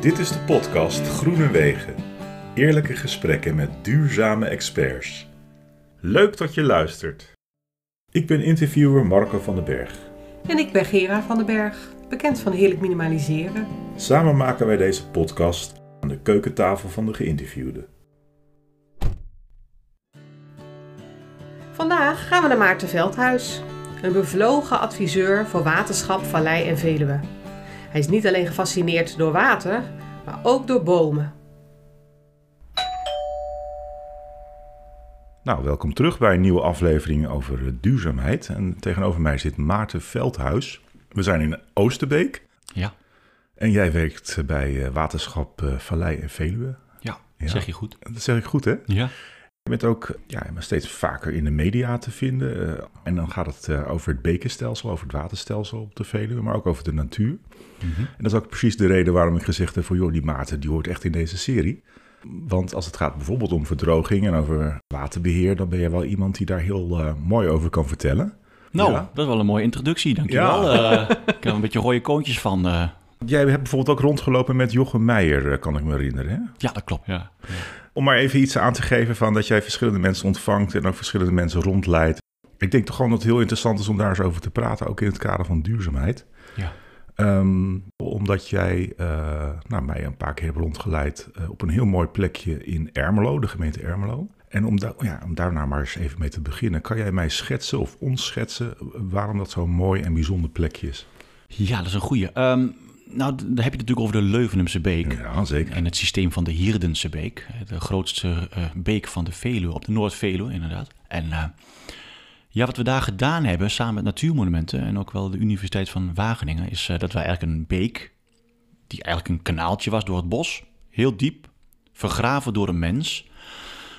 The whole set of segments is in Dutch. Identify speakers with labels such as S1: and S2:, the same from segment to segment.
S1: Dit is de podcast Groene Wegen. Eerlijke gesprekken met duurzame experts. Leuk dat je luistert. Ik ben interviewer Marco van den Berg.
S2: En ik ben Gera van den Berg, bekend van Heerlijk Minimaliseren.
S1: Samen maken wij deze podcast aan de keukentafel van de geïnterviewde.
S2: Vandaag gaan we naar Maarten Veldhuis, een bevlogen adviseur voor waterschap, vallei en Veluwe. Hij is niet alleen gefascineerd door water, maar ook door bomen.
S1: Nou, welkom terug bij een nieuwe aflevering over eh, duurzaamheid. En tegenover mij zit Maarten Veldhuis. We zijn in Oosterbeek.
S3: Ja,
S1: En jij werkt bij eh, Waterschap eh, Vallei en Veluwe.
S3: ja,
S1: Ja.
S3: zeg je goed.
S1: Dat zeg ik goed, hè?
S3: Ja.
S1: Je bent ook ja, maar steeds vaker in de media te vinden. eh, en dan gaat het eh, over het bekenstelsel, over het waterstelsel op de Veluwe, maar ook over de natuur. En dat is ook precies de reden waarom ik gezegd heb van... joh, die Maarten die hoort echt in deze serie. Want als het gaat bijvoorbeeld om verdroging en over waterbeheer... dan ben je wel iemand die daar heel eh, mooi over kan vertellen.
S3: Nou,
S1: Ja.
S3: dat is wel een mooie introductie, dankjewel.
S1: Ja.
S3: Ik heb er een beetje rode koontjes van.
S1: Jij hebt bijvoorbeeld ook rondgelopen met Jochem Meijer, kan ik me herinneren. Hè?
S3: ja, dat klopt. Ja.
S1: Om maar even iets aan te geven van dat jij verschillende mensen ontvangt... en ook verschillende mensen rondleidt. Ik denk toch gewoon dat het heel interessant is om daar eens over te praten... ook in het kader van duurzaamheid.
S3: Ja.
S1: Ehm, omdat jij eh, nou, mij een paar keer hebt rondgeleid eh, op een heel mooi plekje in Ermelo, de gemeente Ermelo. En om, da ja, om daarna maar eens even mee te beginnen, kan jij mij schetsen of ons schetsen waarom dat zo'n mooi en bijzonder plekje is?
S3: ja, dat is een goeie. Ehm, nou, dan heb je het natuurlijk over de Leuvenumse Beek.
S1: Ja, zeker.
S3: En het systeem van de Hierdense Beek. De grootste eh, beek van de Veluwe, op de Noord-Veluwe inderdaad. En eh, ja, wat we daar gedaan hebben, samen met Natuurmonumenten... en ook wel de Universiteit van Wageningen... is eh, dat wij eigenlijk een beek, die eigenlijk een kanaaltje was door het bos... heel diep, vergraven door een mens...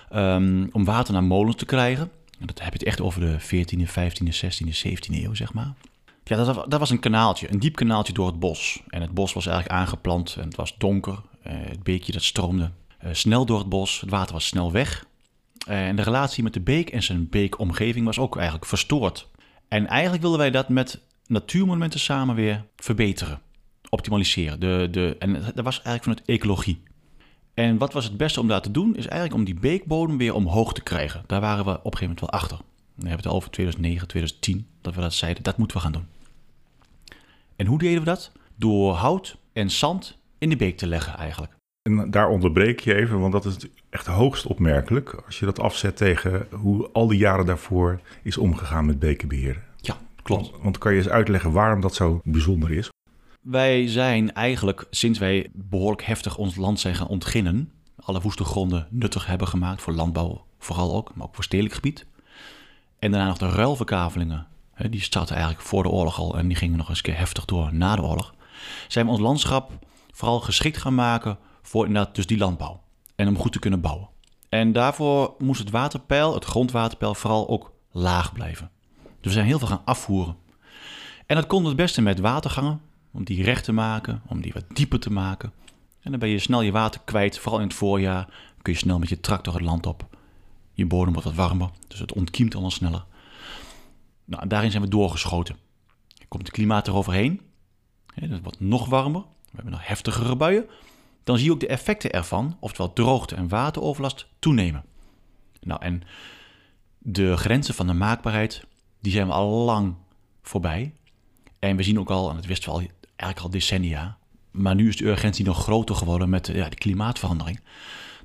S3: ehm, om water naar molens te krijgen. En dat heb je het echt over de 14e, 15e, 16e, 17e eeuw, zeg maar. Ja, dat, dat was een kanaaltje, een diep kanaaltje door het bos. En het bos was eigenlijk aangeplant en het was donker. Eh, het beekje dat stroomde eh, snel door het bos. Het water was snel weg. Eh, en de relatie met de beek en zijn beekomgeving was ook eigenlijk verstoord. En eigenlijk wilden wij dat met natuurmonumenten samen weer verbeteren. Optimaliseren. De, de, en dat was eigenlijk vanuit ecologie. En wat was het beste om daar te doen? Is eigenlijk om die beekbodem weer omhoog te krijgen. Daar waren we op een gegeven moment wel achter. We hebben het al over 2009, 2010, dat we dat zeiden. Dat moeten we gaan doen. En hoe deden we dat? Door hout en zand in de beek te leggen eigenlijk.
S1: En daar onderbreek je even, want dat is echt hoogst opmerkelijk... als je dat afzet tegen hoe al die jaren daarvoor is omgegaan met bekenbeheer.
S3: Ja, klopt.
S1: Want, want kan je eens uitleggen waarom dat zo bijzonder is?
S3: Wij zijn eigenlijk, sinds wij behoorlijk heftig ons land zijn gaan ontginnen... alle woeste gronden nuttig hebben gemaakt voor landbouw vooral ook, maar ook voor stedelijk gebied. En daarna nog de ruilverkavelingen. Die startten eigenlijk voor de oorlog al en die gingen nog eens een keer heftig door na de oorlog. Zijn we ons landschap vooral geschikt gaan maken voor inderdaad dus die landbouw. En om goed te kunnen bouwen. En daarvoor moest het waterpeil, het grondwaterpeil, vooral ook laag blijven. Dus we zijn heel veel gaan afvoeren. En dat kon het beste met watergangen, om die recht te maken, om die wat dieper te maken. En dan ben je snel je water kwijt, vooral in het voorjaar. Kun je snel met je tractor het land op. Je bodem wordt wat warmer, dus het ontkiemt allemaal sneller. Nou, daarin zijn we doorgeschoten. Komt het klimaat eroverheen, hè, dat wordt nog warmer, we hebben nog heftigere buien. Dan zie je ook de effecten ervan, oftewel droogte en wateroverlast, toenemen. Nou, en de grenzen van de maakbaarheid, die zijn we al lang voorbij. En we zien ook al, en dat wisten we al, eigenlijk al decennia, maar nu is de urgentie nog groter geworden met ja, de klimaatverandering,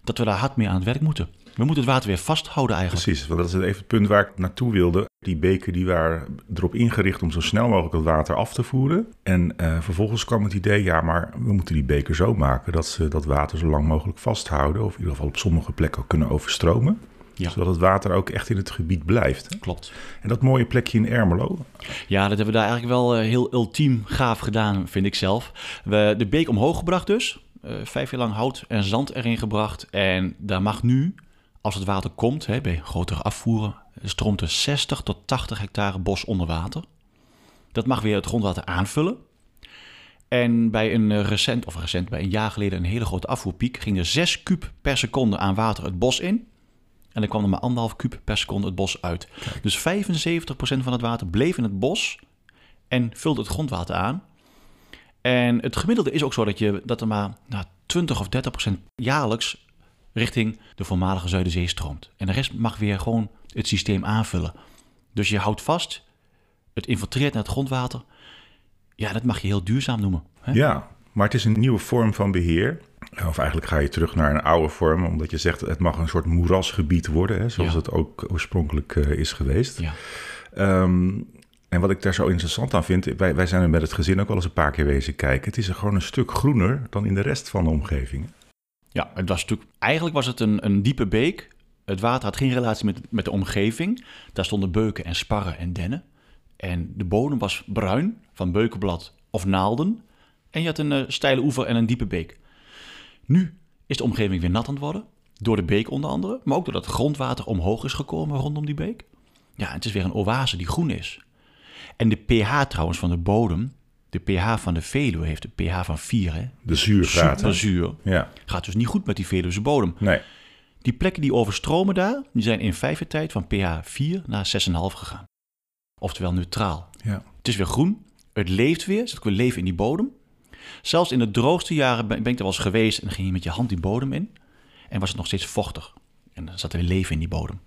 S3: dat we daar hard mee aan het werk moeten. We moeten het water weer vasthouden eigenlijk.
S1: Precies, want dat is even het punt waar ik naartoe wilde. Die beken die waren erop ingericht om zo snel mogelijk het water af te voeren. En eh, vervolgens kwam het idee, ja, maar we moeten die beker zo maken dat ze dat water zo lang mogelijk vasthouden. Of in ieder geval op sommige plekken kunnen overstromen.
S3: Ja.
S1: Zodat het water ook echt in het gebied blijft. hè.
S3: Klopt.
S1: En dat mooie plekje in Ermelo,
S3: Ja, dat hebben we daar eigenlijk wel eh, heel ultiem gaaf gedaan, vind ik zelf. We de beek omhoog gebracht dus. Eh, vijf jaar lang hout en zand erin gebracht. En daar mag nu, als het water komt, hè, bij grotere afvoeren, stroomt er 60 tot 80 hectare bos onder water. Dat mag weer het grondwater aanvullen. En bij een eh, recent, of recent, bij een jaar geleden een hele grote afvoerpiek, ging er 6 kuub per seconde aan water het bos in. En dan kwam er maar anderhalf kuub per seconde het bos uit. Dus 75% van het water bleef in het bos en vulde het grondwater aan. En het gemiddelde is ook zo dat, je, dat er maar nou, 20 of 30 procent jaarlijks richting de voormalige Zuiderzee stroomt. En de rest mag weer gewoon het systeem aanvullen. Dus je houdt vast, het infiltreert naar het grondwater. Ja, dat mag je heel duurzaam noemen. Hè?
S1: Ja, maar het is een nieuwe vorm van beheer. Of eigenlijk ga je terug naar een oude vorm, omdat je zegt het mag een soort moerasgebied worden, hè, zoals
S3: Ja.
S1: het ook oorspronkelijk eh, is geweest.
S3: Ja.
S1: Ehm, en wat ik daar zo interessant aan vind, wij, wij zijn er met het gezin ook wel eens een paar keer wezen kijken. Het is er gewoon een stuk groener dan in de rest van de omgeving.
S3: Ja, het was natuurlijk, eigenlijk was het een, een diepe beek. Het water had geen relatie met, met de omgeving. Daar stonden beuken en sparren en dennen. En de bodem was bruin van beukenblad of naalden. En je had een eh, steile oever en een diepe beek. Nu is de omgeving weer nat aan het worden. Door de beek onder andere. Maar ook doordat het grondwater omhoog is gekomen rondom die beek. Ja, het is weer een oase die groen is. En de pH trouwens van de bodem. De pH van de Veluwe heeft een pH van 4. Hè?
S1: De zuurgraad. hè?
S3: Super zuur.
S1: Ja,
S3: Gaat dus niet goed met die Veluwse bodem.
S1: nee.
S3: Die plekken die overstromen daar, die zijn in vijf jaar tijd van pH 4 naar 6,5 gegaan. Oftewel neutraal.
S1: Ja.
S3: Het is weer groen, het leeft weer, er zit ook weer leven in die bodem. Zelfs in de droogste jaren ben, ben ik er wel eens geweest en ging je met je hand die bodem in. En was het nog steeds vochtig. En dan zat er weer leven in die bodem.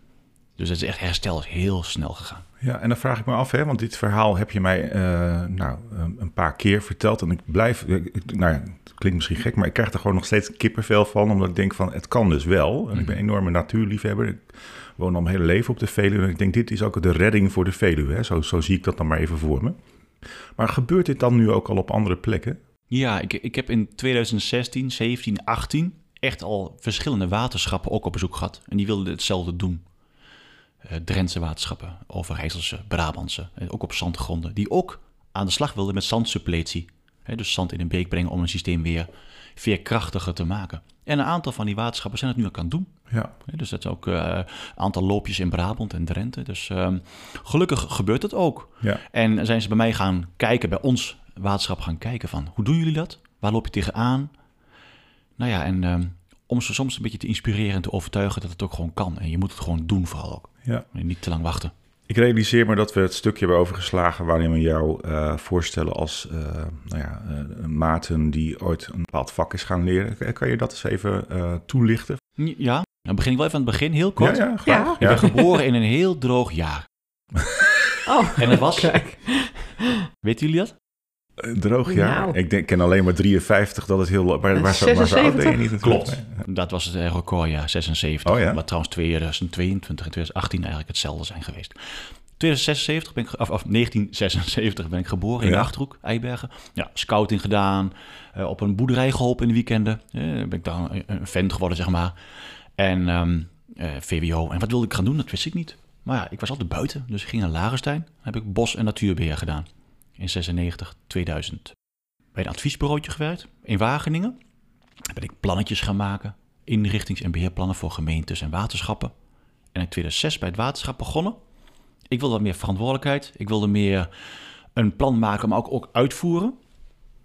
S3: Dus het is echt herstel, is heel snel gegaan.
S1: Ja, en dan vraag ik me af, hè, want dit verhaal heb je mij eh, nou, een- paar keer verteld. En ik blijf, ik- nou ja, het klinkt misschien gek, maar ik krijg er gewoon nog steeds kippenvel van. Omdat ik denk van, het kan dus wel. En ik ben een enorme natuurliefhebber. Ik woon al mijn hele leven op de Veluwe. En ik denk, dit is ook de redding voor de Veluwe. Hè. Zo, zo zie ik dat dan maar even voor me. Maar gebeurt dit dan nu ook al op andere plekken?
S3: Ja, ik, ik heb in 2016, 17, 18 echt al verschillende waterschappen ook op bezoek gehad. En die wilden hetzelfde doen. Eh Drentse waterschappen, Overijsselse, Brabantse, eh, ook op zandgronden. Die ook aan de slag wilden met zandsuppletie. Dus zand in een beek brengen om een systeem weer veerkrachtiger te maken. En een aantal van die waterschappen zijn het nu ook aan het doen.
S1: Ja,
S3: Dus dat is ook eh, een aantal loopjes in Brabant en Drenthe. Dus ehm, gelukkig gebeurt het ook.
S1: ja,
S3: En zijn ze bij mij gaan kijken, bij ons waterschap gaan kijken van... hoe doen jullie dat? Waar loop je tegenaan? Nou ja, en ehm, om ze soms een beetje te inspireren en te overtuigen dat het ook gewoon kan. En je moet het gewoon doen vooral ook.
S1: Ja.
S3: En niet te lang wachten.
S1: Ik realiseer me dat we het stukje hebben overgeslagen waarin we jou eh, voorstellen als eh, nou ja, eh, maten die ooit een bepaald vak is gaan leren. Kan je dat eens even eh, toelichten?
S3: Ja, dan begin ik wel even aan het begin, heel kort.
S1: Ja, ja, graag.
S2: Ja.
S3: Ik ben geboren in een heel droog jaar.
S2: Oh,
S3: En het was,
S2: kijk.
S3: weten jullie dat?
S1: Eh, Droog jaar.
S2: Nou.
S1: Ik denk, ken alleen maar 53, dat is heel... Maar, maar, zo, maar zo oud ben je niet.
S3: Klopt. Dat was het recordjaar, 76.
S1: Oh ja?
S3: Wat trouwens 2022 en 2018 eigenlijk hetzelfde zijn geweest. 2076 ben ik, of, of 1976 ben ik geboren in
S1: Ja.
S3: de Achterhoek, Eibergen. Ja, scouting gedaan, eh, op een boerderij geholpen in de weekenden. Eh, ben ik dan een, een vent geworden, zeg maar. En ehm, eh, VWO. En wat wilde ik gaan doen? Dat wist ik niet. Maar ja, ik was altijd buiten. Dus ik ging naar Lagerstein. Dan heb ik bos- en natuurbeheer gedaan. In 96, 2000. Bij een adviesbureautje gewerkt in Wageningen. Ben ik plannetjes gaan maken. Inrichtings- en beheerplannen voor gemeentes en waterschappen. En in 2006 bij het waterschap begonnen. Ik wilde meer verantwoordelijkheid. Ik wilde meer een plan maken, maar ook, ook uitvoeren.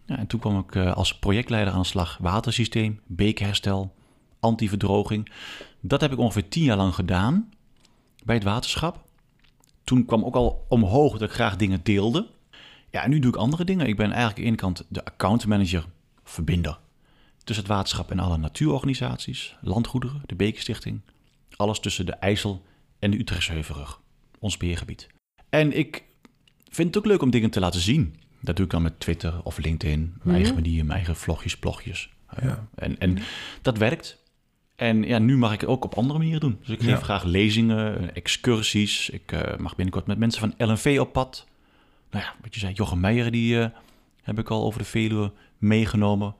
S3: En toen kwam ik eh, als projectleider aan de slag. Watersysteem, beekherstel, antiverdroging. Dat heb ik ongeveer tien jaar lang gedaan bij het waterschap. Toen kwam ook al omhoog dat ik graag dingen deelde. Ja, en nu doe ik andere dingen. Ik ben eigenlijk aan de ene kant de accountmanager, verbinder. Tussen het waterschap en alle natuurorganisaties, landgoederen, de Bekenstichting. Alles tussen de IJssel en de Utrechtse Heuvelrug, ons beheergebied. En ik vind het ook leuk om dingen te laten zien. Dat doe ik dan met Twitter of LinkedIn, mijn eigen manier, mijn eigen vlogjes, blogjes.
S1: Ja.
S3: En, en dat werkt. En ja, nu mag ik het ook op andere manieren doen. Dus ik geef
S1: Ja.
S3: graag lezingen, eh, excursies. Ik eh, mag binnenkort met mensen van LNV op pad. Nou ja, wat je zei, Jochem Meijer, die eh, heb ik al over de Veluwe meegenomen.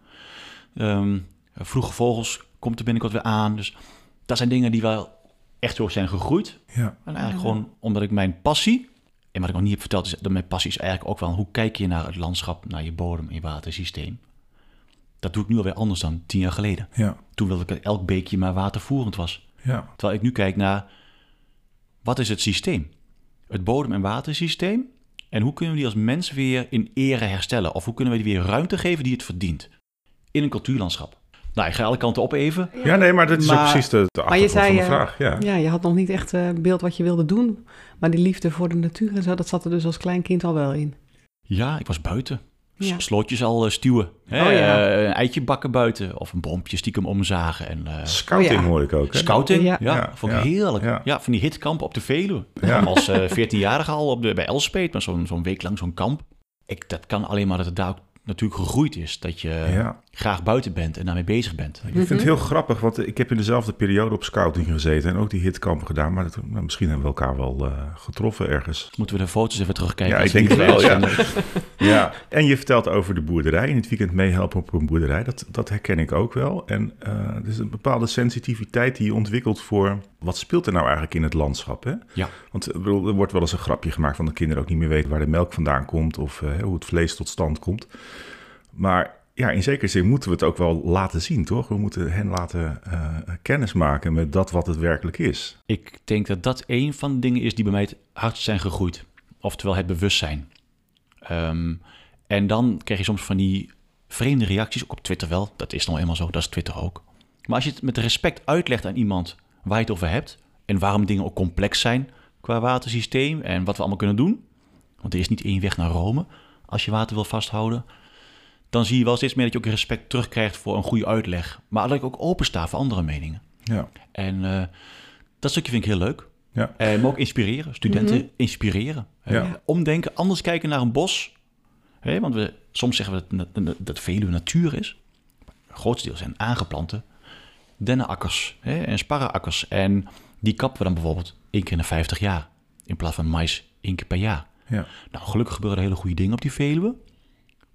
S3: Ehm, Vroege Vogels komt er binnenkort weer aan. Dus dat zijn dingen die wel echt zo zijn gegroeid.
S1: Ja,
S3: En eigenlijk gewoon omdat ik mijn passie, en wat ik nog niet heb verteld, is dat mijn passie is eigenlijk ook wel hoe kijk je naar het landschap, naar je bodem en je watersysteem. Dat doe ik nu alweer anders dan tien jaar geleden.
S1: ja,
S3: Toen wilde ik dat elk beekje maar watervoerend was.
S1: ja.
S3: Terwijl ik nu kijk naar wat is het systeem? Het bodem- en watersysteem. En hoe kunnen we die als mens weer in ere herstellen? Of hoe kunnen we die weer ruimte geven die het verdient? In een cultuurlandschap. Nou, ik ga alle kanten op even.
S1: Ja, nee, maar dat is ook precies de, de
S2: Maar je
S1: achtergrond van de
S2: eh,
S1: vraag. Ja.
S2: Ja, je had nog niet echt eh, beeld wat je wilde doen. Maar die liefde voor de natuur en zo, dat zat er dus als klein kind al wel in.
S3: Ja, ik was buiten.
S2: Ja.
S3: slootjes al eh, stuwen. Hè?
S2: Oh, ja.
S3: Eh, een eitje bakken buiten of een bompje stiekem omzagen. En, eh,
S1: Scouting
S2: Oh ja.
S1: hoor ik ook. Hè?
S3: Scouting, ja,
S2: Ja.
S1: Ja,
S3: vond ik
S1: ja,
S3: heerlijk.
S1: ja.
S3: Ja. van die hitkampen op de Veluwe.
S1: Ja.
S3: Als eh 14-jarige al op de, bij Elspet, maar zo'n zo'n week lang zo'n kamp. Ik, dat kan alleen maar dat het daar ook natuurlijk gegroeid is. Dat je
S1: Ja.
S3: Graag buiten bent en daarmee bezig bent.
S1: Ik vind het heel grappig, want ik heb in dezelfde periode op scouting gezeten en ook die hitkampen gedaan. Maar dat, nou, misschien hebben we elkaar wel eh, getroffen ergens.
S3: Moeten we de foto's even terugkijken?
S1: Ja, ik denk het wel, ja. Ja, en je vertelt over de boerderij. In het weekend meehelpen op een boerderij. Dat, dat herken ik ook wel. En eh er is een bepaalde sensitiviteit die je ontwikkelt voor... wat speelt er nou eigenlijk in het landschap? Hè?
S3: Ja.
S1: Want bedoel, er wordt wel eens een grapje gemaakt van de kinderen ook niet meer weten... waar de melk vandaan komt of eh, hoe het vlees tot stand komt. Maar ja, in zekere zin moeten we het ook wel laten zien, toch? We moeten hen laten eh, kennis maken met dat wat het werkelijk is.
S3: Ik denk dat dat een van de dingen is die bij mij het hardst zijn gegroeid. Oftewel het bewustzijn. Ehm, en dan krijg je soms van die vreemde reacties, ook op Twitter wel. Dat is nou eenmaal zo, dat is Twitter ook. Maar als je het met respect uitlegt aan iemand waar je het over hebt... en waarom dingen ook complex zijn qua watersysteem en wat we allemaal kunnen doen... want er is niet één weg naar Rome als je water wil vasthouden... dan zie je wel steeds meer dat je ook respect terugkrijgt voor een goede uitleg. Maar dat ik ook opensta voor andere meningen.
S1: Ja,
S3: En eh, dat stukje vind ik heel leuk.
S1: ja,
S3: En maar ook inspireren. Studenten inspireren. Hè.
S1: Ja.
S3: Omdenken, anders kijken naar een bos. Hè, want we, soms zeggen we dat, dat, dat Veluwe natuur is. Het grootste deel zijn aangeplante dennenakkers hè, en sparrenakkers. En die kappen we dan bijvoorbeeld één keer in de 50 jaar. In plaats van mais één keer per jaar.
S1: ja.
S3: Nou, gelukkig gebeuren er hele goede dingen op die Veluwe.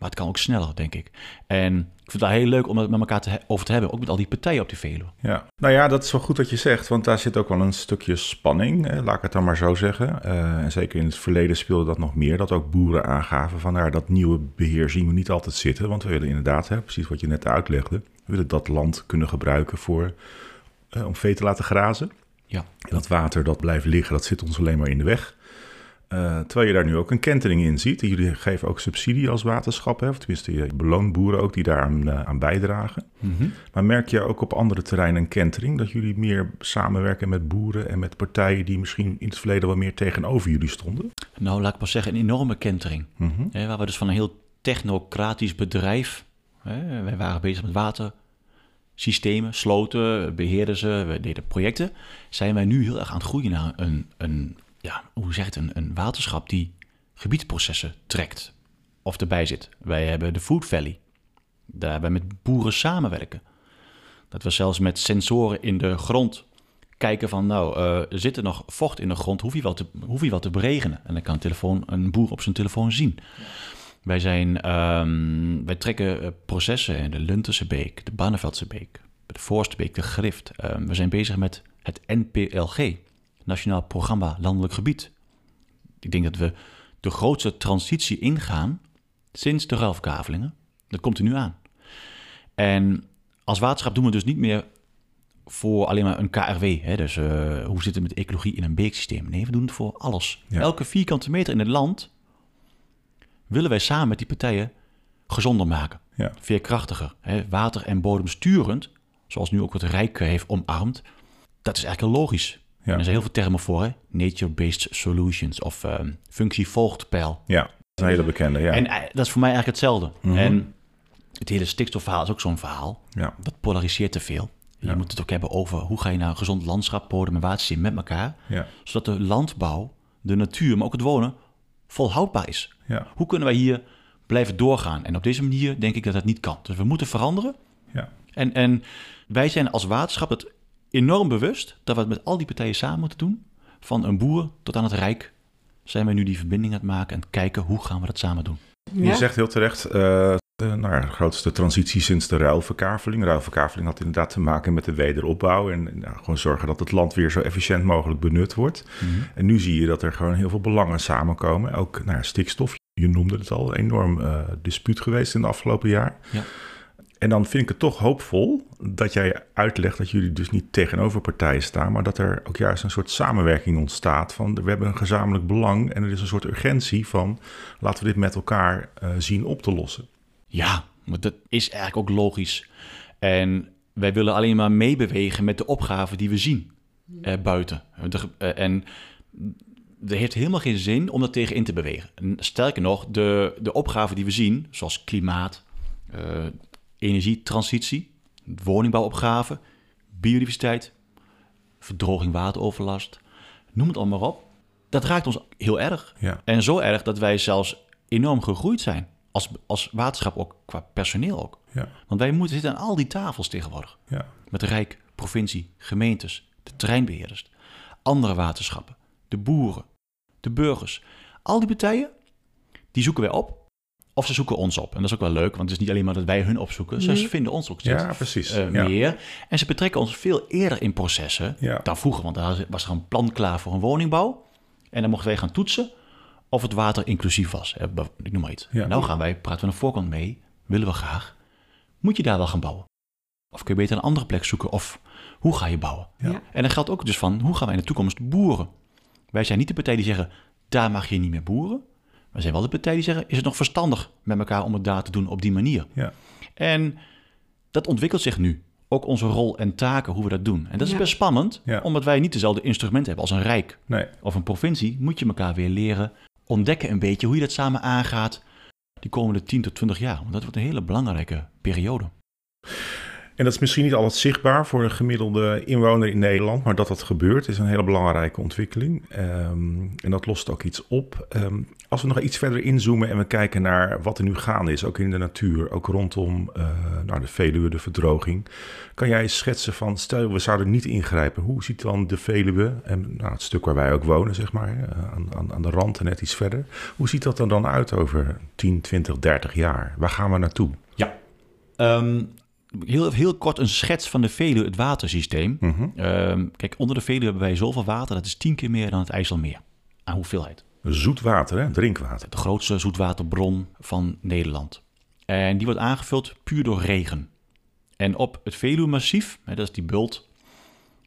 S3: Maar het kan ook sneller, denk ik. En ik vind het heel leuk om het met elkaar te over te hebben. Ook met al die partijen op die Veluwe.
S1: Ja, nou ja, dat is wel goed dat je zegt, want daar zit ook wel een stukje spanning, laat ik het dan maar zo zeggen. Eh, en zeker in het verleden speelde dat nog meer, dat ook boeren aangaven van nou, dat nieuwe beheer zien we niet altijd zitten, want we willen inderdaad, hè, precies wat je net uitlegde, we willen dat land kunnen gebruiken voor, eh, om vee te laten grazen.
S3: Ja.
S1: En dat water dat blijft liggen, dat zit ons alleen maar in de weg. Eh, terwijl je daar nu ook een kentering in ziet. Jullie geven ook subsidie als waterschap, hè? of tenminste je beloont boeren ook die daaraan eh, aan bijdragen. Maar merk je ook op andere terreinen een kentering? Dat jullie meer samenwerken met boeren en met partijen die misschien in het verleden wel meer tegenover jullie stonden?
S3: Nou, laat ik maar zeggen, een enorme kentering.
S1: Mhm.
S3: Hè, waar we dus van een heel technocratisch bedrijf. Hè, wij waren bezig met watersystemen, sloten, beheerden ze, we deden projecten. Zijn wij nu heel erg aan het groeien naar een, een ja, hoe zeg het, een, een waterschap die gebiedsprocessen trekt of erbij zit. Wij hebben de Food Valley, daar wij met boeren samenwerken. Dat we zelfs met sensoren in de grond kijken van, nou, er zit er nog vocht in de grond, hoef je wel te, te beregenen. En dan kan een, telefoon, een boer op zijn telefoon zien. Wij, zijn, ehm, wij trekken eh, processen in de Lunterse Beek, de Barneveldse Beek, de Voorste de Grift. Ehm, we zijn bezig met het NPLG, Nationaal Programma Landelijk Gebied. Ik denk dat we de grootste transitie ingaan sinds de ruilverkavelingen. Dat komt er nu aan. En als waterschap doen we dus niet meer voor alleen maar een KRW. Hè? Dus eh, hoe zit het met ecologie in een beeksysteem? Nee, we doen het voor alles.
S1: Ja.
S3: Elke vierkante meter in het land willen wij samen met die partijen gezonder maken.
S1: Ja.
S3: Veerkrachtiger. Hè? Water en bodem sturend, zoals nu ook het Rijk heeft omarmd. Dat is eigenlijk heel logisch.
S1: Ja.
S3: En er zijn heel veel termen voor. hè. Nature-based solutions of ehm functie volgt pijl.
S1: Ja, dat is een hele bekende. Ja,
S3: En eh, dat is voor mij eigenlijk hetzelfde.
S1: Mhm.
S3: En het hele stikstofverhaal is ook zo'n verhaal.
S1: ja.
S3: Dat polariseert te veel. Je
S1: Ja.
S3: moet het ook hebben over hoe ga je naar een gezond landschap, bodem en watersysteem met elkaar.
S1: ja,
S3: Zodat de landbouw, de natuur, maar ook het wonen volhoudbaar is.
S1: ja,
S3: Hoe kunnen wij hier blijven doorgaan? En op deze manier denk ik dat dat niet kan. Dus we moeten veranderen.
S1: ja.
S3: En, en wij zijn als waterschap het enorm bewust dat we het met al die partijen samen moeten doen. Van een boer tot aan het Rijk zijn wij nu die verbinding aan het maken en kijken hoe gaan we dat samen doen.
S1: Je zegt heel terecht, eh, de, nou ja, de grootste transitie sinds de ruilverkaveling. Ruilverkaveling had inderdaad te maken met de wederopbouw en nou, gewoon zorgen dat het land weer zo efficiënt mogelijk benut wordt. En nu zie je dat er gewoon heel veel belangen samenkomen. Ook nou ja, stikstof, je noemde het al, een enorm eh, dispuut geweest in het afgelopen jaar.
S3: Ja.
S1: En dan vind ik het toch hoopvol dat jij uitlegt dat jullie dus niet tegenover partijen staan, maar dat er ook juist een soort samenwerking ontstaat van we hebben een gezamenlijk belang en er is een soort urgentie van laten we dit met elkaar eh, zien op te lossen.
S3: Ja, maar dat is eigenlijk ook logisch. En wij willen alleen maar meebewegen met de opgaven die we zien eh, buiten. Eh, en er heeft helemaal geen zin om er tegenin te bewegen. En Sterker nog, de, de opgaven die we zien, zoals klimaat, energietransitie, woningbouwopgave, biodiversiteit, verdroging, wateroverlast, noem het allemaal op. Dat raakt ons heel erg.
S1: Ja.
S3: En zo erg dat wij zelfs enorm gegroeid zijn. Als, als waterschap ook, qua personeel ook.
S1: Ja.
S3: Want wij moeten zitten aan al die tafels tegenwoordig.
S1: Ja.
S3: Met de Rijk, provincie, gemeentes, de terreinbeheerders, andere waterschappen, de boeren, de burgers. Al die partijen, die zoeken wij op. Of ze zoeken ons op. En dat is ook wel leuk, want het is niet alleen maar dat wij hun opzoeken. Ze vinden ons ook steeds
S1: Ja, precies.
S3: eh,
S1: Ja.
S3: meer. En ze betrekken ons veel eerder in processen
S1: Ja.
S3: dan vroeger. Want daar was er een plan klaar voor een woningbouw. En dan mochten wij gaan toetsen of het water inclusief was. Ik noem maar iets.
S1: Ja.
S3: Nou gaan wij, praten we aan de voorkant mee. Willen we graag. Moet je daar wel gaan bouwen? Of kun je beter een andere plek zoeken? Of hoe ga je bouwen? En dan geldt ook dus van, hoe gaan wij in de toekomst boeren? Wij zijn niet de partij die zeggen, daar mag je niet meer boeren. Wij zijn wel de partij die zeggen, is het nog verstandig met elkaar om het daar te doen op die manier?
S1: Ja.
S3: En dat ontwikkelt zich nu. Ook onze rol en taken, hoe we dat doen. En dat is
S2: Ja.
S3: best spannend,
S1: Ja.
S3: omdat wij niet dezelfde instrumenten hebben als een rijk
S1: Nee.
S3: of een provincie. Moet je elkaar weer leren ontdekken een beetje hoe je dat samen aangaat die komende 10 tot 20 jaar. Want dat wordt een hele belangrijke periode.
S1: En dat is misschien niet altijd zichtbaar voor een gemiddelde inwoner in Nederland, maar dat dat gebeurt is een hele belangrijke ontwikkeling. Ehm, en dat lost ook iets op. Ehm, als we nog iets verder inzoomen en we kijken naar wat er nu gaande is, ook in de natuur, ook rondom eh, nou, de Veluwe, de verdroging. Kan jij schetsen van, stel we zouden niet ingrijpen, hoe ziet dan de Veluwe, en nou, het stuk waar wij ook wonen, zeg maar, aan, aan, aan de rand en net iets verder, hoe ziet dat er dan uit over 10, 20, 30 jaar? Waar gaan we naartoe?
S3: Ja. Ehm, heel, heel kort een schets van de Veluwe, het watersysteem.
S1: Mhm.
S3: Ehm, kijk, onder de Veluwe hebben wij zoveel water, dat is tien keer meer dan het IJsselmeer. Aan hoeveelheid.
S1: Zoet water, hè? drinkwater.
S3: De grootste zoetwaterbron van Nederland. En die wordt aangevuld puur door regen. En op het Veluwe-massief, hè, dat is die bult,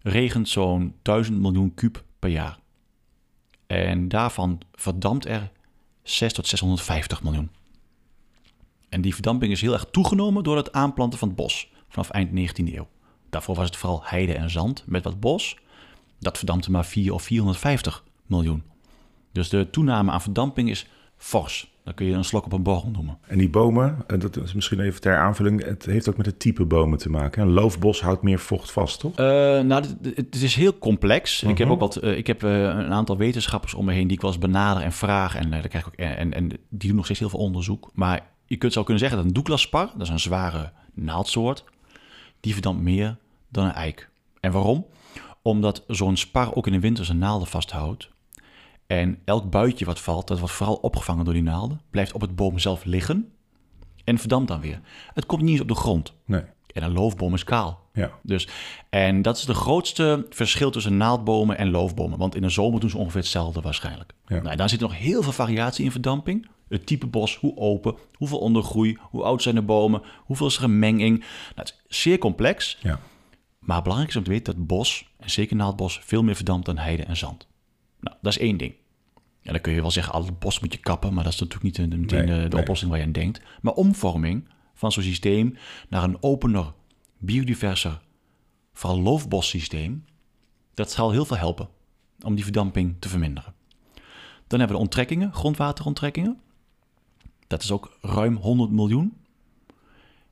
S3: regent zo'n 1000 miljoen kuub per jaar. En daarvan verdampt er 6 tot 650 miljoen. En die verdamping is heel erg toegenomen door het aanplanten van het bos vanaf eind 19e eeuw. Daarvoor was het vooral heide en zand met wat bos. Dat verdampte maar 4 of 450 miljoen. Dus de toename aan verdamping is fors. Dan kun je een slok op een borrel noemen.
S1: En die bomen, en dat is misschien even ter aanvulling, het heeft ook met het type bomen te maken. Een loofbos houdt meer vocht vast, toch?
S3: Eh, nou, het is heel complex. Ik heb
S1: Mhm.
S3: ook wat, eh, ik heb eh, een aantal wetenschappers om me heen die ik wel eens benader en vraag. En, eh, daar krijg ik ook, en, en die doen nog steeds heel veel onderzoek. Maar je kunt zou kunnen zeggen dat een douglasspar, dat is een zware naaldsoort, die verdampt meer dan een eik. En waarom? Omdat zo'n spar ook in de winter zijn naalden vasthoudt. En elk buitje wat valt, dat wordt vooral opgevangen door die naalden, blijft op het boom zelf liggen en verdampt dan weer. Het komt niet eens op de grond.
S1: Nee.
S3: En een loofboom is kaal.
S1: Ja.
S3: Dus, en dat is de grootste verschil tussen naaldbomen en loofbomen. Want in de zomer doen ze ongeveer hetzelfde waarschijnlijk.
S1: Ja.
S3: Nou, daar zit nog heel veel variatie in verdamping. Het type bos, hoe open, hoeveel ondergroei, hoe oud zijn de bomen, hoeveel is er een menging. Nou, het is zeer complex.
S1: Ja.
S3: Maar belangrijk is om te weten dat bos, en zeker naaldbos, veel meer verdampt dan heide en zand. Nou, dat is één ding. En dan kun je wel zeggen, al het bos moet je kappen, maar dat is natuurlijk niet meteen
S1: Nee,
S3: de, de
S1: nee.
S3: oplossing waar je aan denkt. Maar omvorming van zo'n systeem naar een opener, biodiverser, vooral loofbossysteem, dat zal heel veel helpen om die verdamping te verminderen. Dan hebben we de onttrekkingen, grondwateronttrekkingen. Dat is ook ruim 100 miljoen.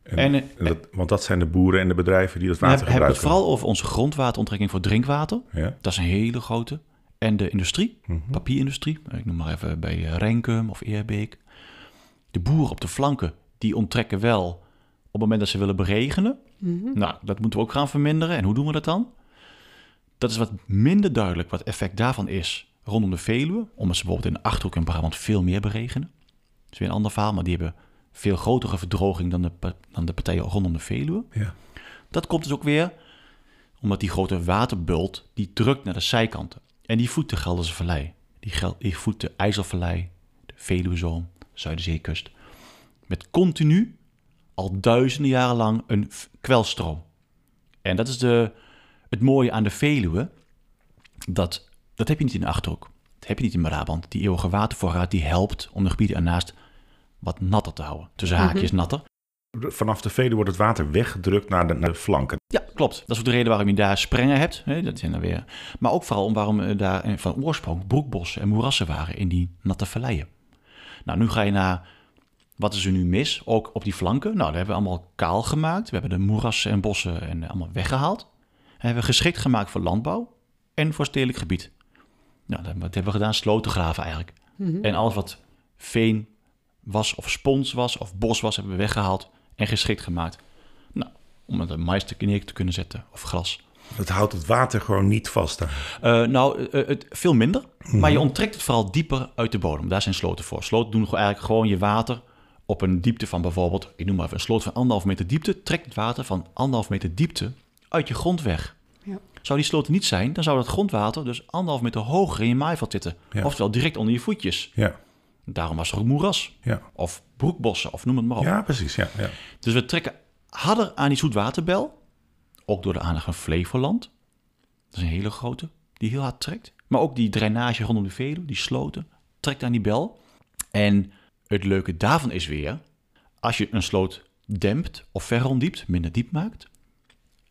S1: En,
S3: En, eh,
S1: en dat, want dat zijn de boeren en de bedrijven die dat
S3: We
S1: water
S3: hebben hebben het
S1: gebruiken.
S3: vooral over onze grondwateronttrekking voor drinkwater.
S1: Ja.
S3: Dat is een hele grote. En de industrie,
S1: Mhm.
S3: papierindustrie. Ik noem maar even bij eh, Renkum of Eerbeek. De boeren op de flanken, die onttrekken wel op het moment dat ze willen beregenen. Nou, dat moeten we ook gaan verminderen. En hoe doen we dat dan? Dat is wat minder duidelijk wat het effect daarvan is rondom de Veluwe. Omdat ze bijvoorbeeld in de Achterhoek en Brabant veel meer beregenen. Is weer een ander verhaal, maar die hebben veel grotere verdroging dan de, dan de partijen rondom de Veluwe.
S1: Ja.
S3: Dat komt dus ook weer omdat die grote waterbult die drukt naar de zijkanten. En die voedt de Gelderse Vallei. Die, gel- die voedt de IJsselvallei, de Veluwezoom, Zuiderzeekust. Met continu, al duizenden jaren lang, een kwelstroom. En dat is de, het mooie aan de Veluwe. Dat, dat heb je niet in de Achterhoek. Dat heb je niet in Brabant. Die eeuwige watervoorraad die helpt om de gebieden ernaast wat natter te houden. Tussen haakjes natter.
S1: Vanaf de Veluwe wordt het water weggedrukt naar de, naar de flanken.
S3: Ja, klopt. Dat is ook de reden waarom je daar sprengen hebt. Hè? Dat zijn er weer. Maar ook vooral om waarom er daar eh, van oorsprong broekbossen en moerassen waren in die natte valleien. Nou, nu ga je naar wat is er nu mis, ook op die flanken. Nou, dat hebben we allemaal kaal gemaakt. We hebben de moerassen en bossen en eh, allemaal weggehaald. En hebben we geschikt gemaakt voor landbouw en voor stedelijk gebied. Nou, dat hebben we gedaan, slotengraven eigenlijk. En alles wat veen was of spons was of bos was, hebben we weggehaald en geschikt gemaakt. Nou, om het mais te neer te kunnen zetten of gras.
S1: Dat houdt het water gewoon niet vast daar.
S3: Eh, nou, eh, het, veel minder. Maar je onttrekt het vooral dieper uit de bodem. Daar zijn sloten voor. Sloten doen gewoon eigenlijk gewoon je water op een diepte van bijvoorbeeld, ik noem maar even een sloot van anderhalf meter diepte, trekt het water van anderhalf meter diepte uit je grond weg.
S2: Ja.
S3: Zou die sloot niet zijn, dan zou dat grondwater dus anderhalf meter hoger in je maaiveld zitten.
S1: Ja.
S3: Oftewel direct onder je voetjes.
S1: Ja,
S3: Daarom was er ook moeras.
S1: ja.
S3: Of broekbossen, of noem het maar op.
S1: ja precies. Ja, ja.
S3: Dus we trekken harder aan die zoetwaterbel. Ook door de aandacht van Flevoland. Dat is een hele grote, die heel hard trekt. Maar ook die drainage rondom de Veluwe, die sloten, trekt aan die bel. En het leuke daarvan is weer, als je een sloot dempt of verrondiept, minder diep maakt,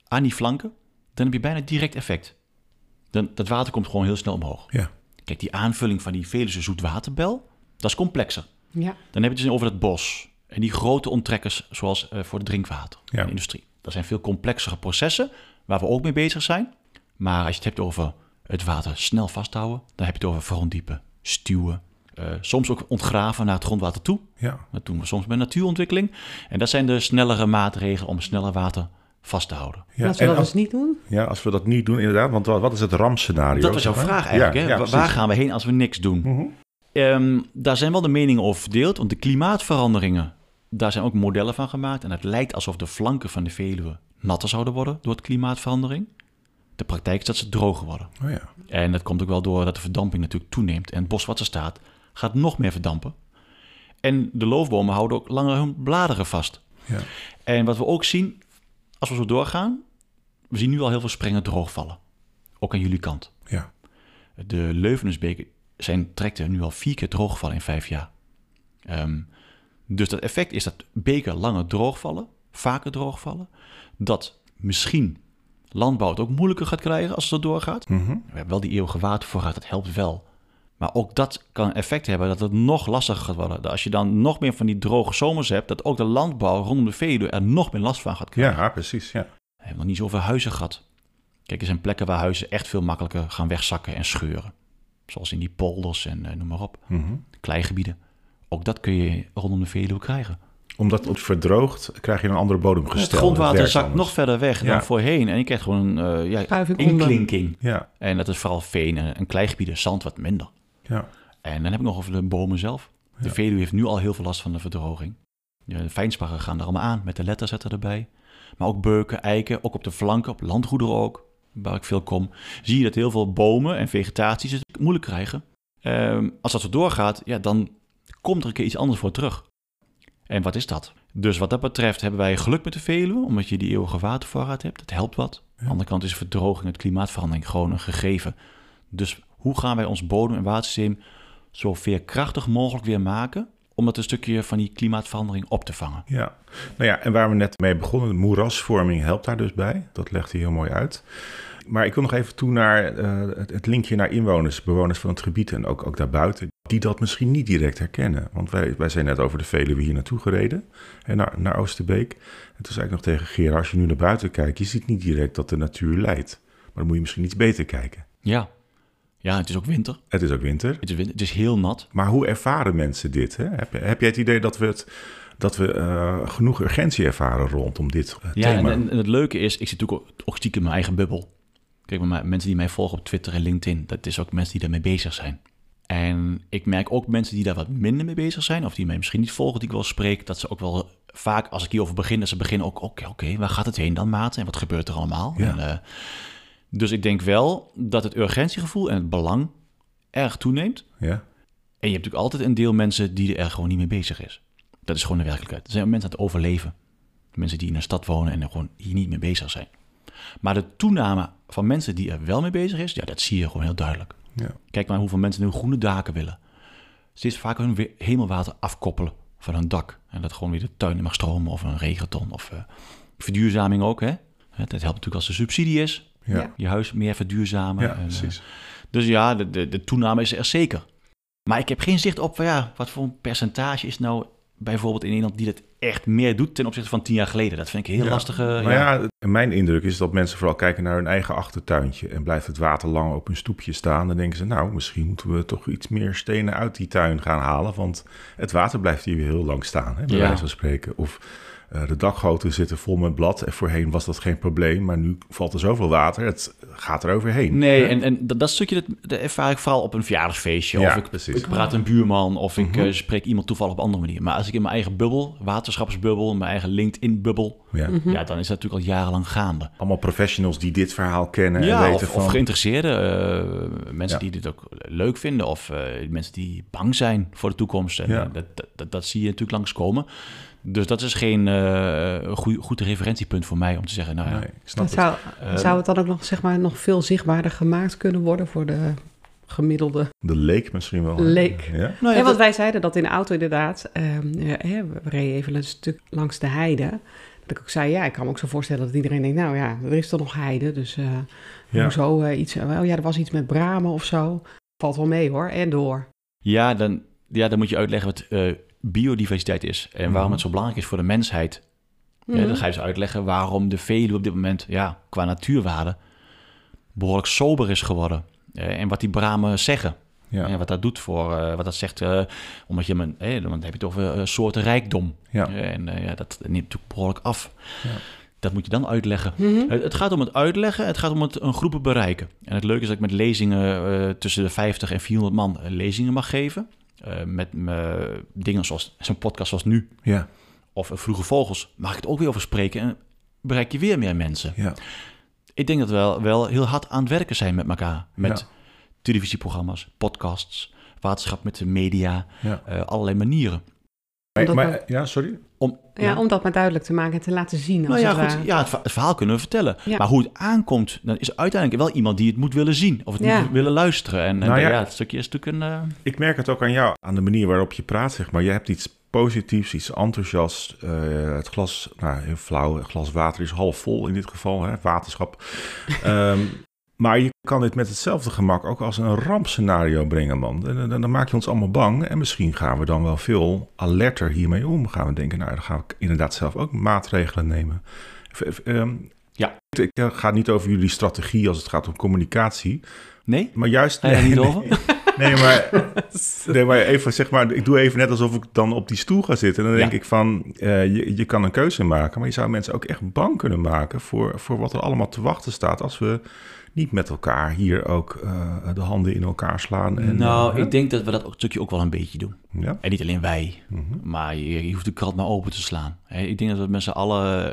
S3: aan die flanken, dan heb je bijna direct effect. Dan, dat water komt gewoon heel snel omhoog.
S1: ja.
S3: Kijk, die aanvulling van die Veluwe zoetwaterbel, dat is complexer.
S2: Ja.
S3: Dan heb je het dus over het bos. En die grote onttrekkers, zoals eh, voor drinkwater
S1: Ja.
S3: de industrie. Dat zijn veel complexere processen, waar we ook mee bezig zijn. Maar als je het hebt over het water snel vasthouden, dan heb je het over verondiepen, stuwen. eh, soms ook ontgraven naar het grondwater toe.
S1: ja.
S3: Dat doen we soms bij natuurontwikkeling. En dat zijn de snellere maatregelen om sneller water vast te houden.
S2: En
S1: Ja,
S2: als we
S1: en
S2: dat
S1: als,
S2: dus niet doen,
S1: ja, als we dat niet doen, inderdaad. Want wat wat is het rampscenario?
S3: Dat was jouw vraag eigenlijk.
S1: Ja,
S3: hè?
S1: ja.
S3: Waar gaan we heen als we niks doen?
S1: Mhm.
S3: Ehm, daar zijn wel de meningen over verdeeld, want de klimaatveranderingen, daar zijn ook modellen van gemaakt. En het lijkt alsof de flanken van de Veluwe natter zouden worden door het klimaatverandering. De praktijk is dat ze droger worden.
S1: Oh ja.
S3: En dat komt ook wel door dat de verdamping natuurlijk toeneemt. En het bos wat er staat, gaat nog meer verdampen. En de loofbomen houden ook langer hun bladeren vast.
S1: Ja.
S3: En wat we ook zien, als we zo doorgaan, we zien nu al heel veel sprengen droogvallen. Ook aan jullie kant.
S1: Ja.
S3: De Leuvenensbeken zijn trekten nu al vier keer drooggevallen in vijf jaar. Ehm, dus dat effect is dat beken langer droogvallen, vaker droogvallen. Dat misschien landbouw het ook moeilijker gaat krijgen als het doorgaat.
S1: Mhm.
S3: We hebben wel die eeuwige watervoorraad, dat helpt wel. Maar ook dat kan effect hebben dat het nog lastiger gaat worden. Dat Als je dan nog meer van die droge zomers hebt, dat ook de landbouw rondom de Veluwe er nog meer last van gaat krijgen.
S1: ja, precies. Ja.
S3: We hebben nog niet zoveel huizen gehad. Kijk, er zijn plekken waar huizen echt veel makkelijker gaan wegzakken en scheuren. Zoals in die polders en eh, noem maar op.
S1: Mhm.
S3: Kleigebieden. Ook dat kun je rondom de Veluwe krijgen.
S1: Omdat het verdroogt, krijg je een andere bodemgestel.
S3: het grondwater zakt
S1: anders.
S3: nog verder weg
S1: Ja.
S3: dan voorheen. En je krijgt gewoon een eh, ja, inklinking.
S1: Ja,
S3: En dat is vooral veen en, en kleigebieden, zand wat minder.
S1: ja.
S3: En dan heb ik nog over de bomen zelf. De
S1: Ja.
S3: Veluwe heeft nu al heel veel last van de verdroging. Ja, de fijnsparren gaan er allemaal aan met de letterzetten erbij. Maar ook beuken, eiken, ook op de flanken, op landgoederen ook, waar ik veel kom. Zie je dat heel veel bomen en vegetaties het moeilijk krijgen. Ehm, als dat zo doorgaat, ja, dan komt er een keer iets anders voor terug. En wat is dat? Dus wat dat betreft hebben wij geluk met de Veluwe, omdat je die eeuwige watervoorraad hebt. Dat helpt wat. Aan de andere kant is verdroging, het klimaatverandering gewoon een gegeven. Dus hoe gaan wij ons bodem- en watersysteem zo veerkrachtig mogelijk weer maken... om dat een stukje van die klimaatverandering op te vangen?
S1: Ja, nou ja, en waar we net mee begonnen, de moerasvorming helpt daar dus bij. Dat legt hij heel mooi uit. Maar ik wil nog even toe naar eh, het, het linkje naar inwoners, bewoners van het gebied en ook, ook daarbuiten, die dat misschien niet direct herkennen. Want wij, wij zijn net over de Veluwe hier naartoe gereden, en naar, naar Oosterbeek. En toen zei ik nog tegen Gerard, als je nu naar buiten kijkt, je ziet niet direct dat de natuur leidt. Maar dan moet je misschien iets beter kijken.
S3: Ja. Ja, het is ook winter.
S1: Het is ook winter.
S3: Het is, winter. Het is heel nat.
S1: Maar hoe ervaren mensen dit? Hè? Heb, heb jij het idee dat we, het, dat we eh, genoeg urgentie ervaren rondom dit eh,
S3: Ja, en,
S1: thema?
S3: en, en het leuke is, ik zit natuurlijk ook, ook stiekem in mijn eigen bubbel. Kijk, maar mensen die mij volgen op Twitter en LinkedIn, dat is ook mensen die daarmee bezig zijn. En ik merk ook mensen die daar wat minder mee bezig zijn, of die mij misschien niet volgen, die ik wel spreek, dat ze ook wel vaak, als ik hierover begin, dat ze beginnen ook, oké, oké, waar gaat het heen dan, maat? En wat gebeurt er allemaal?
S1: Ja.
S3: En, eh, dus ik denk wel dat het urgentiegevoel en het belang erg toeneemt.
S1: ja?
S3: En je hebt natuurlijk altijd een deel mensen die er gewoon niet mee bezig is. Dat is gewoon de werkelijkheid. Er zijn mensen aan het overleven. Mensen die in een stad wonen en er gewoon hier niet mee bezig zijn. Maar de toename van mensen die er wel mee bezig is, ja, dat zie je gewoon heel duidelijk.
S1: Ja.
S3: Kijk maar hoeveel mensen nu groene daken willen. Steeds vaker hun we- hemelwater afkoppelen van hun dak. En dat gewoon weer de tuin in mag stromen of een regenton. Of eh, verduurzaming ook, hè. Het helpt natuurlijk als er subsidie is.
S1: Ja.
S3: Je huis meer verduurzamen.
S1: ja
S3: En, eh,
S1: precies.
S3: dus ja, de, de, de toename is er zeker. Maar ik heb geen zicht op van, ja, wat voor een percentage is nou bijvoorbeeld in Nederland die dat echt meer doet ten opzichte van tien jaar geleden. Dat vind ik een heel
S1: Ja.
S3: lastige.
S1: Maar ja, mijn indruk is dat mensen vooral kijken naar hun eigen achtertuintje. En blijft het water lang op hun stoepje staan, dan denken ze, nou, misschien moeten we toch iets meer stenen uit die tuin gaan halen. Want het water blijft hier weer heel lang staan, hè, bij
S3: Ja.
S1: wijze van spreken. Of eh, de dakgoten zitten vol met blad. En voorheen was dat geen probleem, maar nu valt er zoveel water, het gaat er overheen.
S3: Nee, en, en dat, dat stukje dat, dat ervaar ik vooral op een verjaardagsfeestje.
S1: Ja,
S3: of ik,
S1: precies.
S3: ik praat een buurman, of ik
S1: Mhm.
S3: eh, spreek iemand toevallig op een andere manier. Maar als ik in mijn eigen bubbel, waterschapsbubbel, mijn eigen LinkedIn-bubbel,
S1: Ja.
S3: ja, dan is dat natuurlijk al jarenlang gaande.
S1: Allemaal professionals die dit verhaal kennen en weten
S3: of,
S1: van...
S3: of geïnteresseerden, eh, mensen
S1: Ja.
S3: die dit ook leuk vinden, of eh, mensen die bang zijn voor de toekomst. En,
S1: Ja.
S3: dat, dat, dat, dat zie je natuurlijk langskomen. Dus dat is geen eh, goed, goed referentiepunt voor mij om te zeggen, nou ja,
S1: Nee, ik snap het.
S2: zou,
S3: eh,
S2: zou het dan ook nog, zeg maar, nog veel zichtbaarder gemaakt kunnen worden voor de gemiddelde
S1: De leek misschien wel.
S2: leek?
S1: Ja?
S3: nou ja,
S2: Ja, want
S3: dat-
S2: wij zeiden dat in de auto inderdaad. ehm, ja, hè, we reden even een stuk langs de heide. Dat ik ook zei, ja, ik kan me ook zo voorstellen dat iedereen denkt... nou ja, er is toch nog heide, dus eh
S1: Ja.
S2: hoezo eh, iets... Oh ja, er was iets met bramen of zo. Valt wel mee hoor, en door.
S3: Ja, dan, ja, dan moet je uitleggen wat eh, biodiversiteit is en waarom
S1: Mhm.
S3: het zo belangrijk is voor de mensheid. Ja,
S2: Mhm.
S3: dan ga je ze uitleggen waarom de Veluwe op dit moment ja, qua natuurwaarde behoorlijk sober is geworden. Eh, en wat die bramen zeggen.
S1: Ja.
S3: En wat dat doet voor, eh, wat dat zegt, eh, omdat je, men, eh, dan heb je het over uh, soorten rijkdom.
S1: Ja.
S3: En ja, dat neemt natuurlijk behoorlijk af.
S1: Ja.
S3: Dat moet je dan uitleggen.
S2: Mhm.
S3: Het, het gaat om het uitleggen, het gaat om het een groepen bereiken. En het leuke is dat ik met lezingen tussen de 50 en 400 man lezingen mag geven. Eh, met eh, dingen zoals zo'n podcast zoals nu,
S1: Ja.
S3: of eh, Vroege Vogels, mag ik het ook weer over spreken en bereik je weer meer mensen.
S1: Ja.
S3: Ik denk dat we wel, wel heel hard aan het werken zijn met elkaar. Met
S1: Ja.
S3: televisieprogramma's, podcasts, waterschap met de media,
S1: Ja.
S3: eh, allerlei manieren.
S1: Maar- ja, sorry?
S3: Om,
S2: Ja, om dat maar duidelijk te maken en te laten zien. Als
S3: Nou ja,
S2: het
S3: goed, ja het, verha- het verhaal kunnen we vertellen.
S2: Ja.
S3: Maar hoe het aankomt, dan is uiteindelijk wel iemand die het moet willen zien. Of het
S2: Ja.
S3: moet willen luisteren. En, en
S1: Nou ja.
S3: ja, het stukje is natuurlijk een... eh,
S1: Ik merk het ook aan jou, aan de manier waarop je praat, zeg maar. Je hebt iets positiefs, iets enthousiast. Eh, het glas, nou, heel flauw, het glas water is half vol in dit geval, hè, waterschap. Ehm, maar je kan dit met hetzelfde gemak ook als een rampscenario brengen, man. En dan, dan maak je ons allemaal bang. En misschien gaan we dan wel veel alerter hiermee om. Gaan we denken, nou, dan ga ik inderdaad zelf ook maatregelen nemen. Ehm,
S3: Ja.
S1: Ik eh, ga niet over jullie strategie als het gaat om communicatie.
S3: nee?
S1: Maar juist...
S3: Er niet
S1: nee,
S3: over?
S1: Nee, maar, nee, maar even zeg maar, ik doe even net alsof ik dan op die stoel ga zitten. En dan
S3: Ja.
S1: denk ik van, eh, je, je kan een keuze maken, maar je zou mensen ook echt bang kunnen maken voor, voor wat er allemaal te wachten staat als we niet met elkaar hier ook eh, de handen in elkaar slaan. En,
S3: nou,
S1: eh,
S3: ik denk dat we dat stukje ook wel een beetje doen.
S1: Ja.
S3: En niet alleen wij,
S1: Mhm.
S3: maar je, je hoeft de krant maar open te slaan. Hè, Ik denk dat we met z'n allen,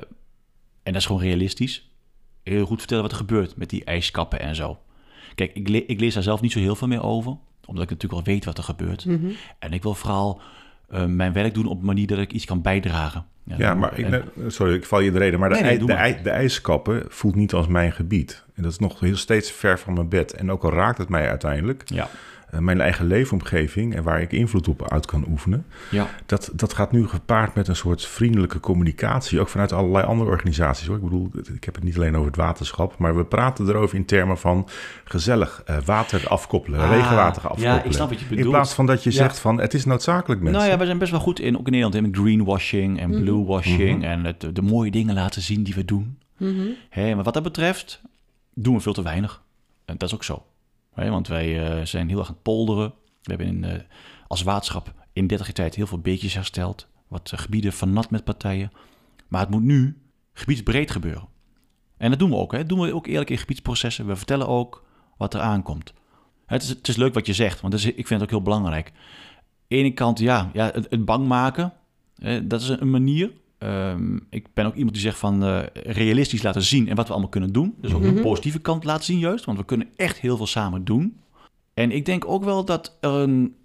S3: en dat is gewoon realistisch, heel goed vertellen wat er gebeurt met die ijskappen en zo. Kijk, ik, le- ik lees daar zelf niet zo heel veel meer over, omdat ik natuurlijk wel weet wat er gebeurt.
S2: Mhm.
S3: En ik wil vooral eh, mijn werk doen op een manier dat ik iets kan bijdragen.
S1: Ja, maar ik,
S3: en-
S1: sorry, ik val je in de reden. Maar de,
S3: Nee, nee,
S1: de,
S3: maar.
S1: ij- de ijskappen voelt niet als mijn gebied. En dat is nog heel steeds ver van mijn bed. En ook al raakt het mij uiteindelijk,
S3: ja,
S1: mijn eigen leefomgeving en waar ik invloed op uit kan oefenen,
S3: ja.
S1: dat, dat gaat nu gepaard met een soort vriendelijke communicatie, ook vanuit allerlei andere organisaties. Hoor. Ik bedoel, ik heb het niet alleen over het waterschap, maar we praten erover in termen van gezellig eh, water afkoppelen,
S3: Ah,
S1: regenwater
S3: ja,
S1: afkoppelen.
S3: ik snap wat je
S1: In
S3: bedoelt.
S1: plaats van dat je
S3: Ja.
S1: zegt van het is noodzakelijk mensen.
S3: Nou ja, we zijn best wel goed in, ook in Nederland, met greenwashing en
S2: Mhm.
S3: bluewashing
S1: Mhm.
S3: en het, de mooie dingen laten zien die we doen.
S2: Mhm.
S3: Hè, maar wat dat betreft doen we veel te weinig. En dat is ook zo. Want wij eh, zijn heel erg aan het polderen. We hebben in, eh, als waterschap in 30 jaar tijd heel veel beetjes hersteld. Wat eh, gebieden vernat met partijen. Maar het moet nu gebiedsbreed gebeuren. En dat doen we ook. Hè. Dat doen we ook eerlijk in gebiedsprocessen. We vertellen ook wat er aankomt. Het is, het is leuk wat je zegt, want is, ik vind het ook heel belangrijk. Aan de ene kant, ja, ja het, het bang maken, dat is een manier. Ehm, ik ben ook iemand die zegt van eh, realistisch laten zien en wat we allemaal kunnen doen. Dus ook
S2: Mhm.
S3: een positieve kant laten zien juist, want we kunnen echt heel veel samen doen. En ik denk ook wel dat, er een,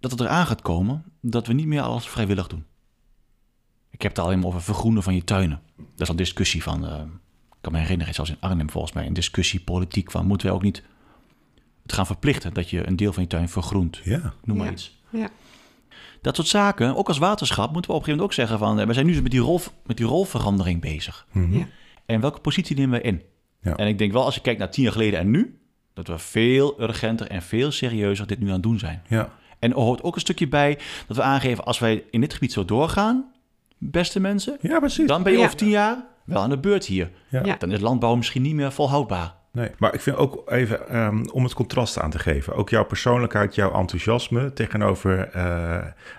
S3: dat het eraan gaat komen dat we niet meer alles vrijwillig doen. Ik heb het al even over vergroenen van je tuinen. Dat is al discussie van, eh, ik kan me herinneren, zoals in Arnhem volgens mij, een discussie politiek van moeten we ook niet het gaan verplichten dat je een deel van je tuin vergroent.
S1: Ja,
S3: Noem maar
S2: Ja.
S3: iets.
S2: Ja.
S3: Dat soort zaken, ook als waterschap, moeten we op een gegeven moment ook zeggen van... eh, we zijn nu dus met die, rol, met die rolverandering bezig.
S1: Mhm.
S2: Ja.
S3: En welke positie nemen we in?
S1: Ja.
S3: En ik denk wel, als je kijkt naar tien jaar geleden en nu, dat we veel urgenter en veel serieuzer dit nu aan het doen zijn.
S1: Ja,
S3: En er hoort ook een stukje bij dat we aangeven, als wij in dit gebied zo doorgaan, beste mensen,
S1: ja precies.
S3: dan ben je
S2: Ja.
S3: over tien jaar wel aan de beurt hier.
S1: Ja.
S2: Ja.
S3: Dan is landbouw misschien niet meer volhoudbaar.
S1: Nee, maar ik vind ook even ehm, om het contrast aan te geven. Ook jouw persoonlijkheid, jouw enthousiasme tegenover eh,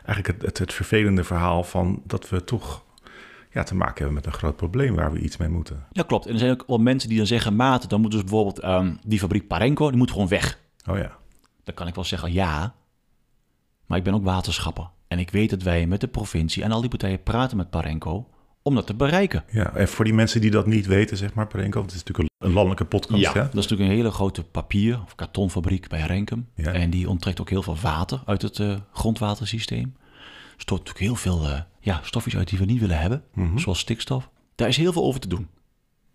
S1: eigenlijk het, het, het vervelende verhaal van dat we toch ja, te maken hebben met een groot probleem waar we iets mee moeten.
S3: Ja, klopt. En er zijn ook wel mensen die dan zeggen, maat, dan moeten ze bijvoorbeeld ehm, die fabriek Parenco, die moet gewoon weg.
S1: Oh ja,
S3: Dan kan ik wel zeggen, ja. Maar ik ben ook waterschapper. En ik weet dat wij met de provincie en al die partijen praten met Parenco om dat te bereiken.
S1: ja. En voor die mensen die dat niet weten, zeg maar, Parenco, want het is natuurlijk een, landelijke podcast.
S3: Ja,
S1: hè?
S3: dat is natuurlijk een hele grote papier- of kartonfabriek bij Renkum.
S1: Ja.
S3: En die onttrekt ook heel veel water uit het eh, grondwatersysteem. Stoot natuurlijk heel veel eh, ja, stofjes uit die we niet willen hebben,
S1: Mhm.
S3: zoals stikstof. Daar is heel veel over te doen.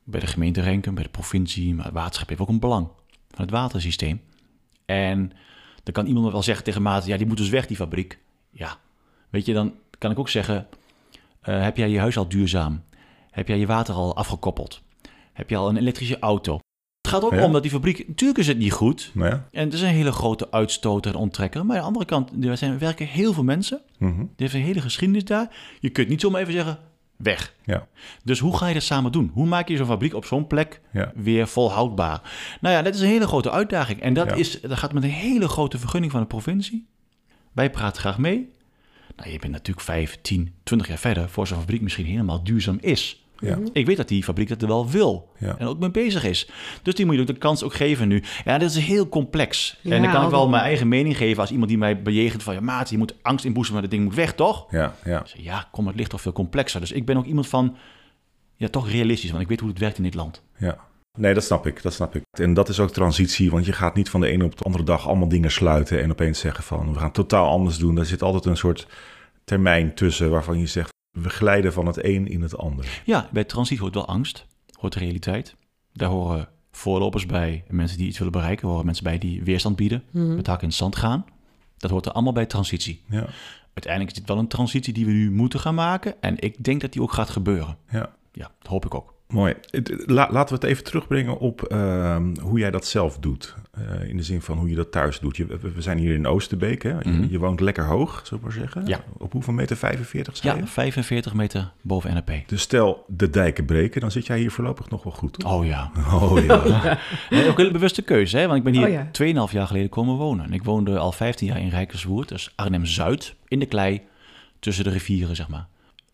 S3: Bij de gemeente Renkum, bij de provincie, maar het waterschap heeft ook een belang van het watersysteem. En dan kan iemand wel zeggen tegen Maarten, ja, die moet dus weg, die fabriek. Ja, weet je, dan kan ik ook zeggen, eh, heb jij je huis al duurzaam? Heb jij je water al afgekoppeld? Heb je al een elektrische auto? Het gaat ook
S1: Ja.
S3: om dat die fabriek, natuurlijk is het niet goed.
S1: Nou ja.
S3: En het is een hele grote uitstoter en onttrekker. Maar aan de andere kant, er zijn, werken heel veel mensen.
S1: Mhm.
S3: Er heeft een hele geschiedenis daar. Je kunt niet zomaar even zeggen, weg.
S1: ja,
S3: Dus hoe ga je dat samen doen? Hoe maak je zo'n fabriek op zo'n plek
S1: ja,
S3: weer volhoudbaar? Nou ja, dat is een hele grote uitdaging. En dat,
S1: Ja.
S3: is, dat gaat met een hele grote vergunning van de provincie. Wij praten graag mee. Nou, je bent natuurlijk 5, 10, 20 jaar verder... voor zo'n fabriek misschien helemaal duurzaam is.
S1: ja,
S3: Ik weet dat die fabriek dat er wel wil.
S1: Ja.
S3: En ook mee bezig is. Dus die moet je ook de kans ook geven nu. Ja, dat is heel complex.
S2: Ja,
S3: en dan kan ik wel mijn eigen mening geven als iemand die mij bejegent van... ja, maat, je moet angst inboezemen, maar dat ding moet weg, toch?
S1: ja, ja.
S3: Zeg, ja, kom, het ligt toch veel complexer. Dus ik ben ook iemand van, ja, toch realistisch. Want ik weet hoe het werkt in dit land.
S1: Ja. Nee, dat snap ik, dat snap ik. En dat is ook transitie, want je gaat niet van de ene op de andere dag allemaal dingen sluiten en opeens zeggen van we gaan het totaal anders doen. Daar zit altijd een soort termijn tussen waarvan je zegt we glijden van het een in het ander.
S3: Ja, bij transitie hoort wel angst, hoort realiteit. Daar horen voorlopers bij, mensen die iets willen bereiken. horen mensen bij die weerstand bieden, met hak in het zand gaan. Dat hoort er allemaal bij transitie.
S1: Ja,
S3: Uiteindelijk is dit wel een transitie die we nu moeten gaan maken. En ik denk dat die ook gaat gebeuren.
S1: ja.
S3: Ja, dat hoop ik ook.
S1: Mooi. Laten we het even terugbrengen op ehm, hoe jij dat zelf doet. Eh, in de zin van hoe je dat thuis doet. Je, we zijn hier in Oosterbeek. Hè? Je,
S3: Mhm.
S1: je woont lekker hoog, zou ik maar zeggen.
S3: Ja.
S1: Op hoeveel meter? 45 zei
S3: Ja,
S1: je?
S3: 45 meter boven NAP.
S1: Dus stel de dijken breken, dan zit jij hier voorlopig nog wel goed. Toch?
S3: Oh ja.
S1: Oh ja.
S3: Nee, ook een hele bewuste keuze, hè? want ik ben hier
S2: Oh ja.
S3: 2,5 jaar geleden komen wonen. En ik woonde al 15 jaar in Rijkerswoerd, dus Arnhem-Zuid, in de klei, tussen de rivieren, zeg maar.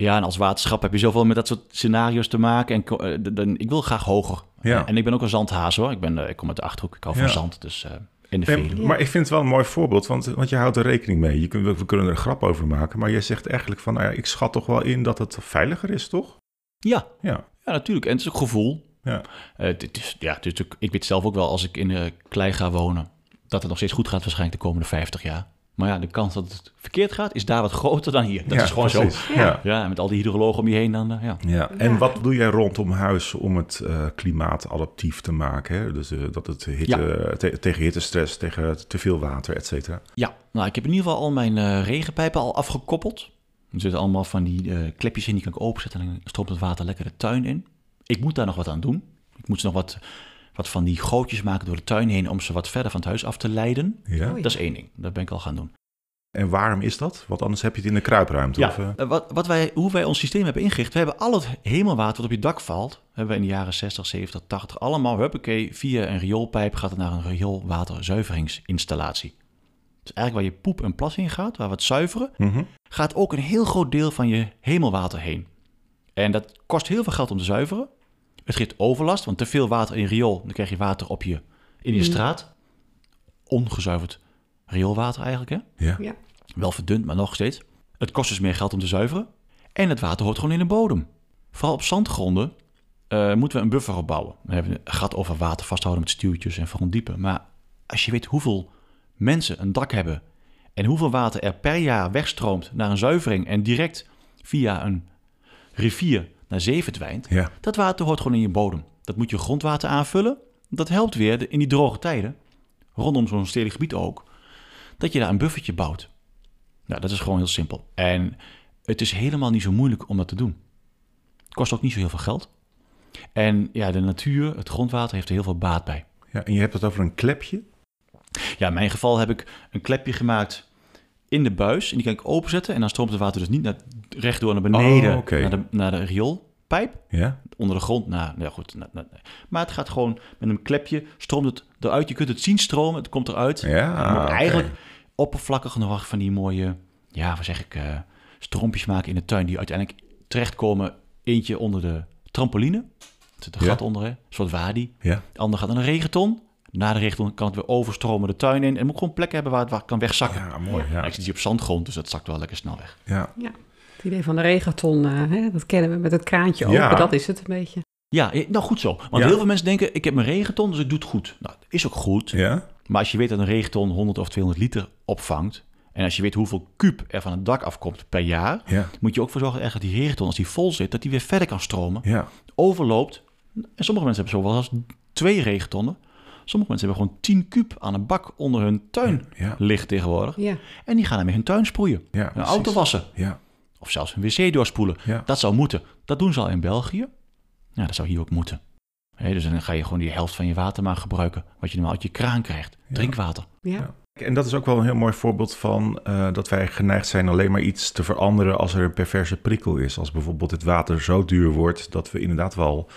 S3: Ja, en als waterschap heb je zoveel met dat soort scenario's te maken. En eh, dan, ik wil graag hoger.
S1: Ja.
S3: En ik ben ook een zandhaas hoor. Ik, ben, eh, ik kom uit de Achterhoek, ik hou van
S1: Ja.
S3: zand, dus eh, in de
S1: Nee, maar ik vind het wel een mooi voorbeeld, want, want je houdt er rekening mee. Je kunt, we kunnen er een grap over maken, maar jij zegt eigenlijk van, nou ja, ik schat toch wel in dat het veiliger is, toch?
S3: Ja,
S1: Ja,
S3: ja, natuurlijk. En het is ook gevoel.
S1: ja,
S3: het is, ja, het is ik weet zelf ook wel, als ik in klei ga wonen, dat het nog steeds goed gaat waarschijnlijk de komende 50 jaar. Maar ja, de kans dat het verkeerd gaat, is daar wat groter dan hier. Dat
S1: Ja,
S3: is gewoon
S1: precies.
S3: zo.
S1: Ja.
S3: Ja, en met al die hydrologen om je heen dan, eh, ja.
S1: Ja, en wat doe jij rondom huis om het eh, klimaat adaptief te maken? Hè? Dus eh, dat het hitte, te- tegen hittestress, tegen te veel water, et cetera.
S3: Ja, nou, ik heb in ieder geval al mijn eh, regenpijpen al afgekoppeld. Er zitten allemaal van die eh, klepjes in, die kan ik openzetten en dan stroomt het water lekker de tuin in. Ik moet daar nog wat aan doen. Ik moet ze nog wat, wat van die gootjes maken door de tuin heen om ze wat verder van het huis af te leiden.
S1: Ja.
S3: Dat is één ding, dat ben ik al gaan doen.
S1: En waarom is dat? Want anders heb je het in de kruipruimte. Of, eh,
S3: Eh, wat, wat wij, hoe wij ons systeem hebben ingericht, we hebben al het hemelwater wat op je dak valt, hebben we in de jaren 60, 70, 80 allemaal, huppakee, via een rioolpijp gaat het naar een rioolwaterzuiveringsinstallatie. Dus eigenlijk waar je poep en plas in gaat, waar we het zuiveren,
S1: mhm.
S3: gaat ook een heel groot deel van je hemelwater heen. En dat kost heel veel geld om te zuiveren. Het geeft overlast, want te veel water in riool, dan krijg je water op je, in je straat. Ongezuiverd rioolwater eigenlijk, hè?
S1: ja.
S2: Ja.
S3: Wel verdund, maar nog steeds. Het kost dus meer geld om te zuiveren. En het water hoort gewoon in de bodem. Vooral op zandgronden eh, moeten we een buffer opbouwen. We hebben een gat over water vasthouden met stuwtjes en diepen. Maar als je weet hoeveel mensen een dak hebben... en hoeveel water er per jaar wegstroomt naar een zuivering... en direct via een rivier naar zee verdwijnt...
S1: ja.
S3: dat water hoort gewoon in je bodem. Dat moet je grondwater aanvullen. Dat helpt weer in die droge tijden, rondom zo'n stedelijk gebied ook, dat je daar een buffertje bouwt. Nou, dat is gewoon heel simpel. En het is helemaal niet zo moeilijk om dat te doen. Het kost ook niet zo heel veel geld. En ja, de natuur, het grondwater, heeft er heel veel baat bij.
S1: Ja, en je hebt het over een klepje.
S3: Ja, in mijn geval heb ik een klepje gemaakt in de buis. En die kan ik openzetten. En dan stroomt het water dus niet naar, rechtdoor naar beneden,
S1: Oh,
S3: naar, de, naar de rioolpijp.
S1: Ja,
S3: Onder de grond. Nou, ja, goed. nou, nou, Maar het gaat gewoon met een klepje, stroomt het eruit. Je kunt het zien stromen, het komt eruit.
S1: ja.
S3: Eigenlijk oppervlakkig nog van die mooie, ja, wat zeg ik, eh stroompjes maken in de tuin. Die uiteindelijk terechtkomen. Eentje onder de trampoline. Er zit een
S1: Ja.
S3: gat onder, hè? een soort wadi.
S1: Ja,
S3: De andere gaat naar een regenton. Na de regenton kan het weer overstromen de tuin in. En moet gewoon plekken hebben waar het kan wegzakken.
S1: ja mooi.
S3: Ja.
S1: Ja,
S3: Ik zit hier op zandgrond, dus dat zakt wel lekker snel weg.
S1: ja.
S2: Het idee van de regenton, eh, hè, dat kennen we met het kraantje open,
S1: Ja.
S2: dat is het een beetje.
S3: Ja, eh, nou goed zo. Want
S1: Ja.
S3: heel veel mensen denken, ik heb mijn regenton, dus ik doe het goed. Nou, dat is ook goed.
S1: ja.
S3: Maar als je weet dat een regenton 100 of 200 liter opvangt... en als je weet hoeveel kuub er van het dak afkomt per jaar...
S1: ja.
S3: moet je ook voor zorgen dat die regenton, als die vol zit... dat die weer verder kan stromen,
S1: ja.
S3: overloopt. En sommige mensen hebben zo wel eens twee regentonnen. Sommige mensen hebben gewoon 10 kuub aan een bak onder hun tuin
S1: Ja,
S3: liggen tegenwoordig.
S2: Ja,
S3: En die gaan daarmee hun tuin sproeien.
S1: ja,
S3: Een
S1: precies.
S3: auto wassen.
S1: Ja,
S3: Of zelfs een wc doorspoelen.
S1: ja.
S3: Dat zou moeten. Dat doen ze al in België. Ja, dat zou hier ook moeten. Hé, dus dan ga je gewoon die helft van je water maar gebruiken. Wat je normaal uit je kraan krijgt. Drinkwater.
S2: ja.
S1: Ja. En dat is ook wel een heel mooi voorbeeld van eh, dat wij geneigd zijn alleen maar iets te veranderen als er een perverse prikkel is. Als bijvoorbeeld het water zo duur wordt dat we inderdaad wel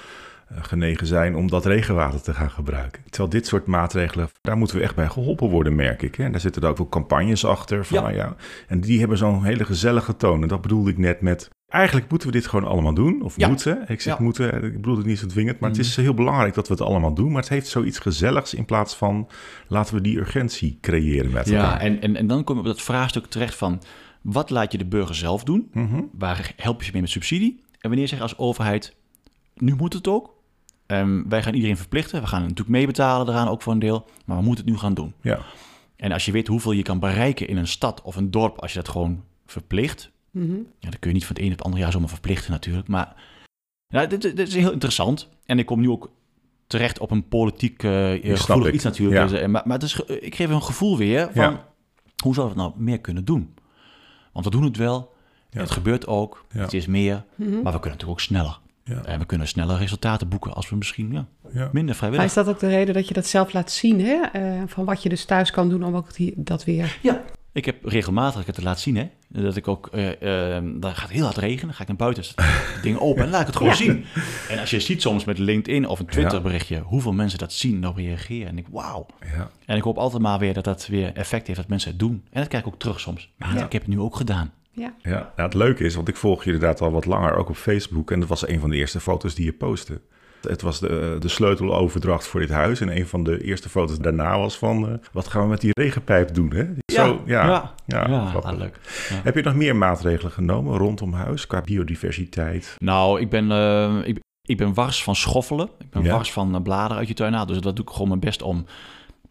S1: genegen zijn om dat regenwater te gaan gebruiken. Terwijl dit soort maatregelen, daar moeten we echt bij geholpen worden, merk ik. Hè? En daar zitten er ook wel campagnes achter. Van,
S3: Ja.
S1: nou ja, en die hebben zo'n hele gezellige toon. En dat bedoelde ik net met... Eigenlijk moeten we dit gewoon allemaal doen. Of
S3: Ja.
S1: moeten. Ik zeg
S3: Ja.
S1: moeten, ik bedoel het niet zo dwingend. Maar
S3: Mhm.
S1: het is heel belangrijk dat we het allemaal doen. Maar het heeft zoiets gezelligs in plaats van... laten we die urgentie creëren met
S3: Ja,
S1: elkaar.
S3: en, en, en dan kom je op dat vraagstuk terecht van... wat laat je de burger zelf doen?
S1: Mhm.
S3: Waar help je ze mee met subsidie? En wanneer zeg je als overheid... nu moet het ook. Ehm, wij gaan iedereen verplichten. We gaan natuurlijk meebetalen eraan, ook voor een deel. Maar we moeten het nu gaan doen.
S1: Ja,
S3: En als je weet hoeveel je kan bereiken in een stad of een dorp... als je dat gewoon verplicht...
S2: Mhm.
S3: Ja, dat kun je niet van het een op het andere jaar zomaar verplichten natuurlijk. Maar nou, dit, dit is heel interessant. En ik kom nu ook terecht op een politiek eh
S1: snap
S3: gevoelig iets natuurlijk.
S1: Ja.
S3: Dus, eh, maar maar het is, ik geef een gevoel weer van...
S1: Ja.
S3: hoe zouden we het nou meer kunnen doen? Want we doen het wel.
S1: Ja.
S3: Het gebeurt ook.
S1: Ja.
S3: Het is meer.
S2: Mhm.
S3: Maar we kunnen natuurlijk ook sneller.
S1: Ja,
S3: En we kunnen sneller resultaten boeken als we misschien ja,
S1: ja.
S3: minder
S2: Maar
S3: vrijwillig...
S2: is dat ook de reden dat je dat zelf laat zien, hè? Eh, van wat je dus thuis kan doen om ook die, dat weer...
S3: Ja, ik heb regelmatig, het laten zien, hè, dat ik ook, eh, eh, dan gaat het heel hard regenen, dan ga ik naar buiten, zet het ding open en laat ik het gewoon
S2: Ja.
S3: zien. En als je ziet soms met LinkedIn of een Twitter
S1: Ja.
S3: berichtje, hoeveel mensen dat zien en op reageren. En ik, wauw.
S1: ja.
S3: En ik hoop altijd maar weer dat dat weer effect heeft, dat mensen het doen. En dat kijk ik ook terug soms. Ja. Ik heb het nu ook gedaan.
S2: Ja,
S1: Ja, nou, het leuke is, want ik volg je inderdaad al wat langer, ook op Facebook. En dat was een van de eerste foto's die je postte. Het was de, de sleuteloverdracht voor dit huis. En een van de eerste foto's daarna was van... eh, wat gaan we met die regenpijp doen, hè? Zo, ja, ja,
S3: ja,
S1: grappig.
S3: ah, leuk. Ja.
S1: Heb je nog meer maatregelen genomen rondom huis qua biodiversiteit?
S3: Nou, ik ben, eh, ik, ik ben wars van schoffelen. Ik ben
S1: Ja.
S3: wars van eh, bladeren uit je tuin halen. Dus dat doe ik gewoon mijn best om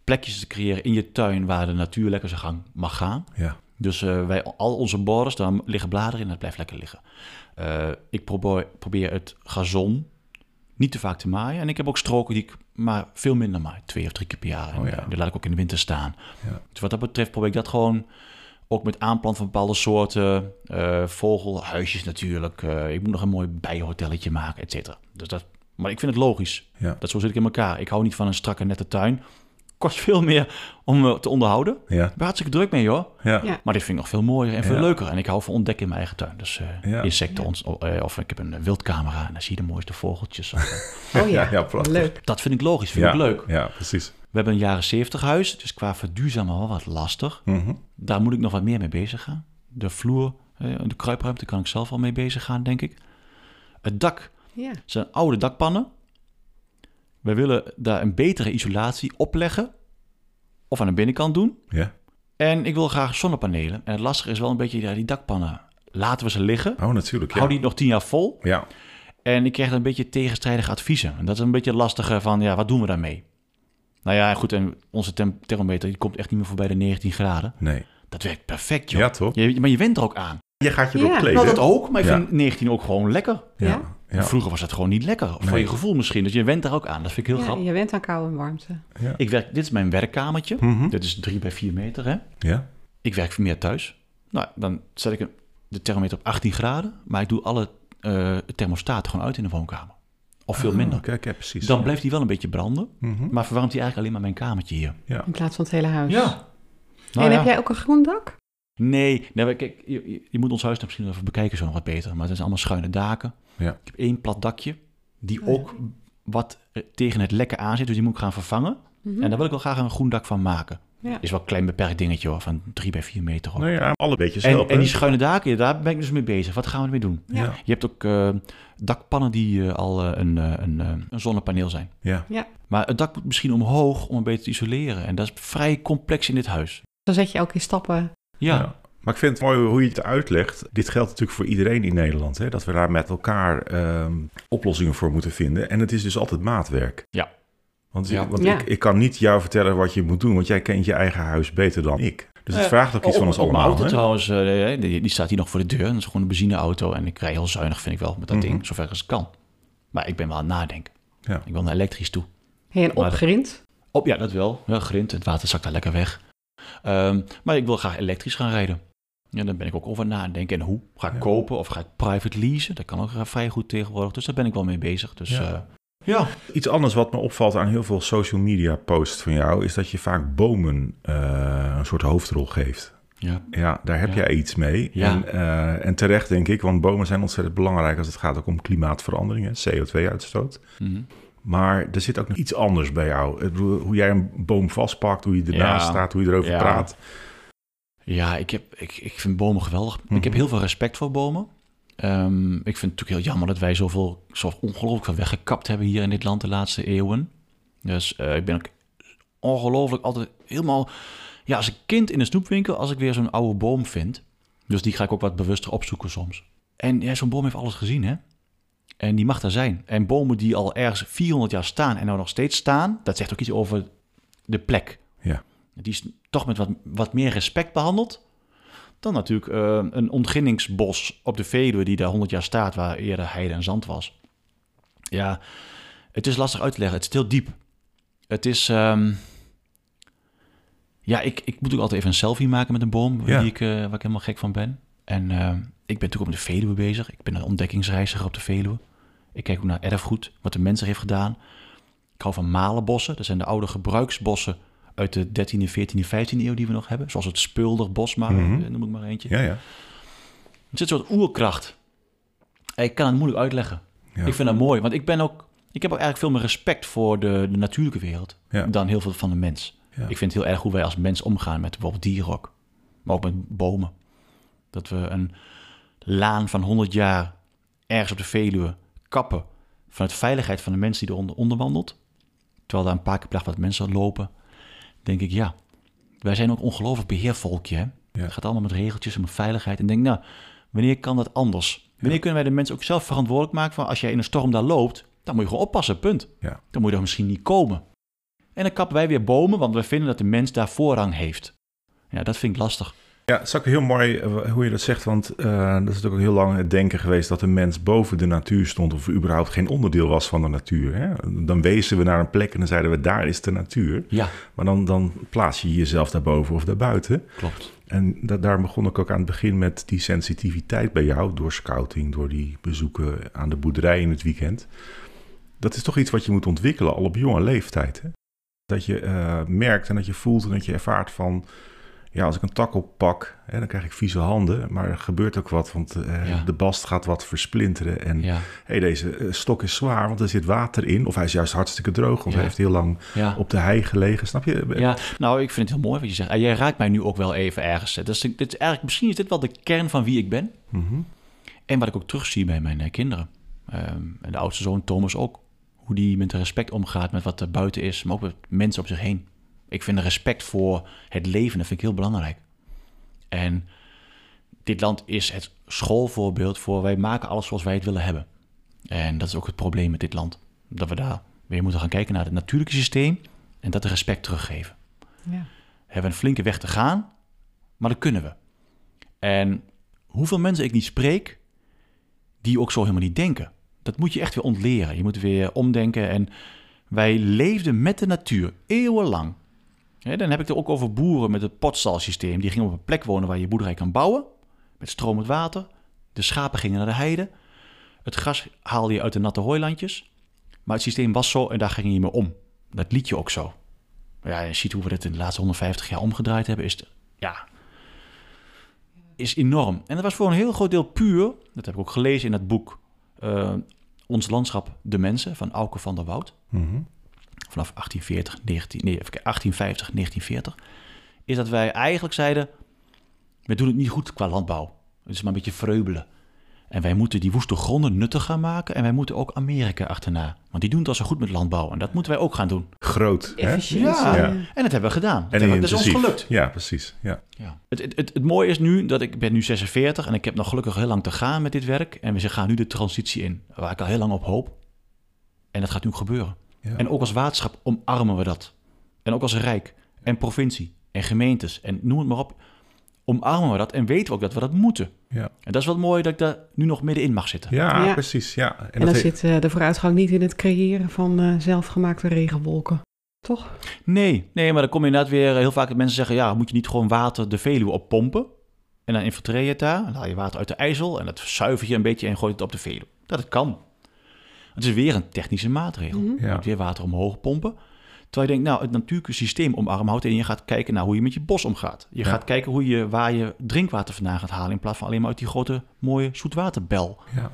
S3: plekjes te creëren in je tuin waar de natuur lekker zijn gang mag gaan.
S1: Ja,
S3: Dus eh, wij, al onze borders, daar liggen bladeren in en dat blijft lekker liggen. Eh, ik probeer, probeer het gazon niet te vaak te maaien. En ik heb ook stroken die ik maar veel minder maai. Twee of drie keer per jaar. En
S1: Oh ja.
S3: die laat ik ook in de winter staan.
S1: Ja.
S3: Dus wat dat betreft probeer ik dat gewoon... Ook met aanplant van bepaalde soorten. eh vogelhuisjes natuurlijk. ik moet nog een mooi bijenhotelletje maken, et cetera. Dus dat, maar ik vind het logisch.
S1: ja,
S3: Dat zo zit ik in elkaar. Ik hou niet van een strakke nette tuin. Kost veel meer om eh, te onderhouden. Ik
S1: ja,
S3: ben hartstikke druk mee, joh.
S1: ja.
S2: Ja.
S3: Maar dit vind ik nog veel mooier en veel
S1: Ja.
S3: leuker. En ik hou van ontdekken in mijn eigen tuin. Dus eh,
S1: Ja.
S3: insecten,
S2: Ja.
S3: ons, eh, of ik heb een wildcamera en dan zie je de mooiste vogeltjes. Of,
S2: oh ja,
S1: ja,
S2: leuk.
S3: dat vind ik logisch, vind
S1: ja,
S3: ik leuk.
S1: Ja, precies.
S3: We hebben een jaren 70 huis, dus qua verduurzamen wel wat lastig.
S1: Mhm.
S3: Daar moet ik nog wat meer mee bezig gaan. De vloer, de kruipruimte kan ik zelf al mee bezig gaan, denk ik. Het dak
S2: Ja,
S3: zijn oude dakpannen. We willen daar een betere isolatie opleggen. Of aan de binnenkant doen.
S1: Ja.
S3: En ik wil graag zonnepanelen. En het lastige is wel een beetje, ja, die dakpannen, laten we ze liggen.
S1: Oh, natuurlijk. Ja.
S3: Hou die nog tien jaar vol.
S1: Ja,
S3: En ik krijg dan een beetje tegenstrijdige adviezen. En dat is een beetje lastige van, ja, wat doen we daarmee? Nou ja, goed, en onze thermometer die komt echt niet meer voorbij de 19 graden.
S1: nee.
S3: Dat werkt perfect, joh.
S1: Ja, toch?
S3: Je, maar je went er ook aan.
S1: Je gaat je
S2: Ja.
S3: Nou, dat ook, maar ik
S1: Ja.
S3: vind 19 ook gewoon lekker.
S1: Ja,
S2: Ja.
S1: ja.
S3: Vroeger was het gewoon niet lekker. Voor
S1: Nee.
S3: je gevoel misschien. Dus je went daar ook aan. Dat vind ik heel
S2: ja
S3: grappig.
S2: je went aan kou en warmte.
S1: ja.
S3: Ik werk, dit is mijn werkkamertje.
S1: Mhm.
S3: Dit is 3 bij 4 meter. Hè?
S1: ja.
S3: Ik werk meer thuis. Nou, dan zet ik de thermometer op 18 graden. Maar ik doe alle eh, thermostaten gewoon uit in de woonkamer. Of veel
S1: Oh,
S3: minder.
S1: Oké, oké, precies.
S3: Dan blijft hij wel een beetje branden.
S1: Mhm.
S3: Maar verwarmt hij eigenlijk alleen maar mijn kamertje hier.
S2: In plaats van het hele huis.
S3: Nou
S2: en
S3: ja.
S2: heb jij ook een groen dak?
S3: Nee, nee maar kijk, je, je- moet ons huis dan misschien even bekijken zo nog wat beter. Maar het zijn allemaal schuine daken.
S1: Ja.
S3: Ik heb één plat dakje, die
S2: Oh ja.
S3: ook wat eh, tegen het lekken aan zit. Dus die moet ik gaan vervangen.
S2: Mhm.
S3: En daar wil ik wel graag een groen dak van maken.
S2: Ja.
S3: Is wel een klein beperkt dingetje hoor, van 3 bij 4 meter. Hoor.
S1: Nou ja, alle beetjes
S3: en,
S1: helpen.
S3: en die schuine daken, ja, daar ben ik dus mee bezig. Wat gaan we ermee doen?
S2: Ja.
S1: ja.
S3: Je hebt ook eh, dakpannen die eh, al eh, een, eh, een, een zonnepaneel zijn.
S1: Ja.
S3: Maar het dak moet misschien omhoog om het beter te isoleren. En dat is vrij complex in dit huis.
S2: Dan zet je elke keer stappen.
S3: Ja,
S1: Ja. Maar ik vind het mooi hoe je het uitlegt. Dit geldt natuurlijk voor iedereen in Nederland. Hè? Dat we daar met elkaar ehm, oplossingen voor moeten vinden. En het is dus altijd maatwerk.
S3: Ja.
S1: Want,
S3: Ja.
S1: want
S2: Ja.
S1: Ik, ik kan niet jou vertellen wat je moet doen. Want jij kent je eigen huis beter dan ik. Dus het
S3: Eh,
S1: vraagt ook iets
S3: op-
S1: van ons
S3: op mijn
S1: allemaal.
S3: auto
S1: hè?
S3: trouwens, eh, die, die staat hier nog voor de deur. Dat is gewoon een benzineauto. En ik rij heel zuinig, vind ik wel, met dat
S1: Mhm.
S3: ding. Zover als het kan. Maar ik ben wel aan het nadenken.
S1: Ja.
S3: Ik wil naar elektrisch toe.
S2: Hey, en opgerind.
S3: Op, ja, dat wel. Ja, grind, het water zakt daar lekker weg. Ehm, maar ik wil graag elektrisch gaan rijden. Ja, daar ben ik ook over nadenken. En hoe? Ga ik
S1: Ja.
S3: kopen of ga ik private leasen? Dat kan ook eh, vrij goed tegenwoordig. Dus daar ben ik wel mee bezig. Dus
S1: Ja.
S3: ja, ja.
S1: Iets anders wat me opvalt aan heel veel social media posts van jou... is dat je vaak bomen eh, een soort hoofdrol geeft.
S3: ja.
S1: Ja, daar heb
S3: Ja.
S1: jij iets mee.
S3: Ja.
S1: En, eh, en terecht denk ik, want bomen zijn ontzettend belangrijk... als het gaat ook om klimaatverandering, hè, CO2-uitstoot.
S3: Mhm.
S1: Maar er zit ook nog iets anders bij jou. Hoe jij een boom vastpakt, hoe je ernaast
S3: Ja.
S1: staat, hoe je erover
S3: Ja.
S1: praat.
S3: Ja, ik, heb, ik, ik vind bomen geweldig.
S1: Mhm.
S3: Ik heb heel veel respect voor bomen. Ehm, ik vind het natuurlijk heel jammer dat wij zoveel, zo ongelooflijk veel weggekapt hebben hier in dit land de laatste eeuwen. Dus eh, ik ben ook ongelooflijk altijd helemaal... Ja, als een kind in een snoepwinkel, als ik weer zo'n oude boom vind. Dus die ga ik ook wat bewuster opzoeken soms. En ja, zo'n boom heeft alles gezien, hè? En die mag er zijn. En bomen die al ergens 400 jaar staan en nou nog steeds staan, dat zegt ook iets over de plek.
S1: Ja.
S3: Die is toch met wat, wat meer respect behandeld dan natuurlijk eh, een ontginningsbos op de Veluwe die daar 100 jaar staat, waar eerder heide en zand was. Ja, het is lastig uit te leggen. Het is heel diep. Het is... ehm, ja, ik, ik moet ook altijd even een selfie maken met een boom
S1: Ja.
S3: die ik, eh, waar ik helemaal gek van ben. En ehm, ik ben natuurlijk op de Veluwe bezig. Ik ben een ontdekkingsreiziger op de Veluwe. Ik kijk ook naar erfgoed, wat de mens er heeft gedaan. Ik hou van malenbossen. Dat zijn de oude gebruiksbossen uit de 13e, 14e, 15e eeuw die we nog hebben. Zoals het Speulderbos, maar,
S1: Mhm.
S3: eh, noem ik maar eentje.
S1: Ja, ja.
S3: Er zit een soort oerkracht. Ik kan het moeilijk uitleggen.
S1: Ja.
S3: Ik vind dat mooi, want ik ben ook... Ik heb ook eigenlijk veel meer respect voor de, de natuurlijke wereld
S1: Ja.
S3: dan heel veel van de mens.
S1: Ja.
S3: Ik vind het heel erg hoe wij als mens omgaan met bijvoorbeeld dieren ook. Maar ook met bomen. Dat we een laan van 100 jaar ergens op de Veluwe kappen vanuit veiligheid van de mensen die eronder onder wandelt. Terwijl daar een paar keer per dag wat mensen lopen. Denk ik, ja, wij zijn ook ongelooflijk beheervolkje. Hè?
S1: Ja.
S3: Het gaat allemaal met regeltjes en met veiligheid. En denk, nou, wanneer kan dat anders? Wanneer kunnen wij de mensen ook zelf verantwoordelijk maken van als jij in een storm daar loopt, dan moet je gewoon oppassen, punt.
S1: Ja.
S3: Dan moet je er misschien niet komen. En dan kappen wij weer bomen, want we vinden dat de mens daar voorrang heeft. Ja, dat vind ik lastig.
S1: Ja, het is ook heel mooi eh, hoe je dat zegt, want eh, dat is ook heel lang het denken geweest dat de mens boven de natuur stond of überhaupt geen onderdeel was van de natuur. Hè? Dan wezen we naar een plek en dan zeiden we daar is de natuur.
S3: Ja,
S1: Maar dan, dan plaats je jezelf daarboven of daarbuiten.
S3: klopt.
S1: En da- daar begon ik ook aan het begin met die sensitiviteit bij jou, door scouting, door die bezoeken aan de boerderij in het weekend. Dat is toch iets wat je moet ontwikkelen al op jonge leeftijd. Hè? Dat je eh, merkt en dat je voelt en dat je ervaart van, ja, als ik een tak oppak, hè, dan krijg ik vieze handen, maar er gebeurt ook wat, want eh,
S3: Ja.
S1: de bast gaat wat versplinteren en
S3: Ja,
S1: hey, deze eh, stok is zwaar, want er zit water in, of hij is juist hartstikke droog, want
S3: Ja.
S1: hij heeft heel lang op de hei gelegen, snap je?
S3: Ja, nou, ik vind het heel mooi wat je zegt. En jij raakt mij nu ook wel even ergens. Dus dit is eigenlijk, misschien is dit wel de kern van wie ik ben.
S1: Mhm.
S3: En wat ik ook terugzie bij mijn eh, kinderen. Ehm, en de oudste zoon Thomas ook. Hoe die met respect omgaat met wat er buiten is, maar ook met mensen op zich heen. Ik vind de respect voor het leven, dat vind ik heel belangrijk. En dit land is het schoolvoorbeeld voor wij maken alles zoals wij het willen hebben. En dat is ook het probleem met dit land. Dat we daar weer moeten gaan kijken naar het natuurlijke systeem en dat respect teruggeven.
S2: Ja.
S3: We hebben een flinke weg te gaan, maar dat kunnen we. En hoeveel mensen ik niet spreek, die ook zo helemaal niet denken. Dat moet je echt weer ontleren. Je moet weer omdenken. En wij leefden met de natuur eeuwenlang. Dan heb ik het ook over boeren met het potstalsysteem. Die gingen op een plek wonen waar je boerderij kan bouwen. Met stromend water. De schapen gingen naar de heide. Het gras haalde je uit de natte hooilandjes. Maar het systeem was zo en daar ging je mee om. Dat liet je ook zo. Ja, je ziet hoe we het in de laatste 150 jaar omgedraaid hebben. Is, ja, is enorm. En dat was voor een heel groot deel puur. Dat heb ik ook gelezen in het boek. eh, Ons landschap, de mensen van Auke van der Woud.
S1: Mhm.
S3: Vanaf 1840, 19, nee, even kijken, 1850, 1940. Is dat wij eigenlijk zeiden. We doen het niet goed qua landbouw. Het is maar een beetje vreubelen. En wij moeten die woeste gronden nuttig gaan maken. En wij moeten ook Amerika achterna. Want die doen het al zo goed met landbouw. En dat moeten wij ook gaan doen.
S1: Groot. Hè?
S3: Ja.
S1: Ja.
S3: En dat hebben we gedaan. Dat,
S1: En
S3: we- dat is ons gelukt.
S1: Ja, precies. Ja.
S3: Ja. Het, het, het, het mooie is nu dat ik ben nu 46 en ik heb nog gelukkig heel lang te gaan met dit werk. En we gaan nu de transitie in, waar ik al heel lang op hoop. En dat gaat nu gebeuren.
S1: Ja.
S3: En ook als waterschap omarmen we dat. En ook als rijk en provincie en gemeentes en noem het maar op. Omarmen we dat en weten we ook dat we dat moeten.
S1: Ja.
S3: En dat is wat mooi dat ik daar nu nog middenin mag zitten.
S1: Ja,
S2: Ja.
S1: precies. Ja. En,
S2: dan zit eh, de vooruitgang niet in het creëren van eh, zelfgemaakte regenwolken. Toch?
S3: Nee, nee, maar dan kom je inderdaad weer heel vaak dat mensen zeggen: ja, moet je niet gewoon water de Veluwe oppompen? En dan infiltreer je het daar. Dan haal je water uit de IJssel en dat zuiver je een beetje en gooit het op de Veluwe. Dat het kan. Het is weer een technische maatregel. Je
S1: Ja.
S3: moet weer water omhoog pompen. Terwijl je denkt, nou, het natuurlijke systeem omarmen houdt en je gaat kijken naar hoe je met je bos omgaat. Je
S1: Ja.
S3: gaat kijken hoe je, waar je drinkwater vandaan gaat halen in plaats van alleen maar uit die grote mooie zoetwaterbel.
S1: ja.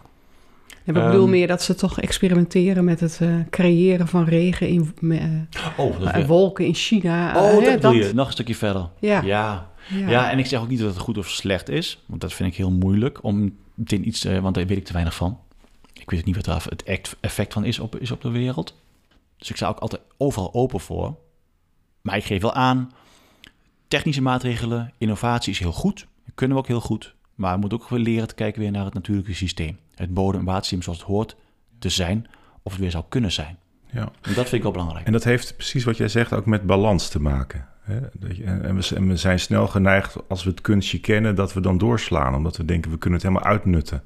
S2: En ik bedoel
S3: Ehm.
S2: meer dat ze toch experimenteren met het eh, creëren van regen in eh,
S3: Oh,
S2: eh, wolken in China.
S3: Oh, dat
S2: hè,
S3: bedoel je. Nog een stukje verder.
S2: Ja.
S3: ja.
S2: Ja.
S3: Ja, en ik zeg ook niet dat het goed of slecht is, want dat vind ik heel moeilijk om meteen iets, want daar weet ik te weinig van. Ik weet niet wat daar het effect van is op, is op de wereld. Dus ik sta ook altijd overal open voor. Maar ik geef wel aan, technische maatregelen, innovatie is heel goed. Dat kunnen we ook heel goed. Maar we moeten ook weer leren te kijken weer naar het natuurlijke systeem. Het bodem- en watersysteem zoals het hoort te zijn, of het weer zou kunnen zijn.
S1: ja.
S3: En dat vind ik wel belangrijk.
S1: En dat heeft precies wat jij zegt ook met balans te maken. En we zijn snel geneigd, als we het kunstje kennen, dat we dan doorslaan. Omdat we denken, we kunnen het helemaal uitnutten.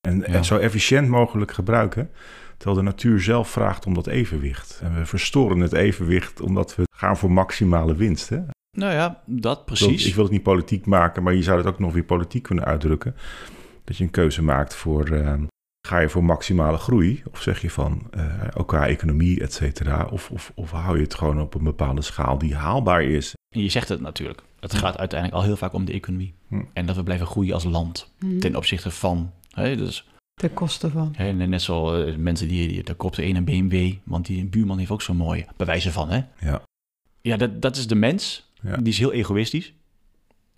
S1: En, en zo efficiënt mogelijk gebruiken. Terwijl de natuur zelf vraagt om dat evenwicht. En we verstoren het evenwicht omdat we gaan voor maximale winst. Hè?
S3: Nou ja, dat precies.
S1: Ik wil het niet politiek maken, maar je zou het ook nog weer politiek kunnen uitdrukken. Dat je een keuze maakt voor, eh, ga je voor maximale groei? Of zeg je van, eh, ook qua economie, et cetera. Of, of, of hou je het gewoon op een bepaalde schaal die haalbaar is?
S3: En je zegt het natuurlijk. Het gaat uiteindelijk al heel vaak om de economie.
S1: Hm.
S3: En dat we blijven groeien als land.
S2: Mhm.
S3: Ten opzichte van. Hè, dus,
S2: Ten koste van.
S3: hè, net zo eh, mensen die, die daar koopt de een een BMW. Want die buurman heeft ook zo'n mooie. Bewijzen van, hè?
S1: Ja.
S3: Ja, dat, dat is de mens.
S1: Ja.
S3: Die is heel egoïstisch.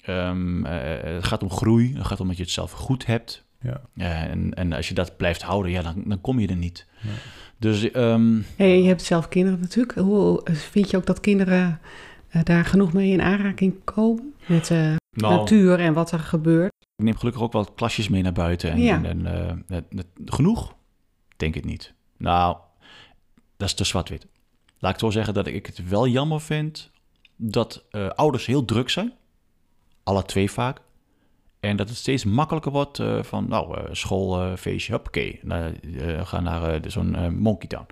S3: Ehm, eh, het gaat om groei. Het gaat om dat je het zelf goed hebt.
S1: Ja.
S3: En, en als je dat blijft houden, ja, dan, dan kom je er niet.
S1: Ja.
S3: Dus ehm,
S2: Hey, je hebt zelf kinderen natuurlijk. Hoe vind je ook dat kinderen eh, daar genoeg mee in aanraking komen? Met eh,
S3: nou,
S2: natuur en wat er gebeurt.
S3: Ik neem gelukkig ook wel klasjes mee naar buiten. En,
S2: Ja.
S3: en, en, eh, het- het- genoeg? Denk het niet. Nou, dat is te zwart-wit. Laat ik zo zeggen dat ik het wel jammer vind dat eh, ouders heel druk zijn. Alle twee vaak. En dat het steeds makkelijker wordt eh, van, nou, eh schoolfeestje, hoppakee. Nou, eh, ga naar eh, zo'n eh, Monkey Town.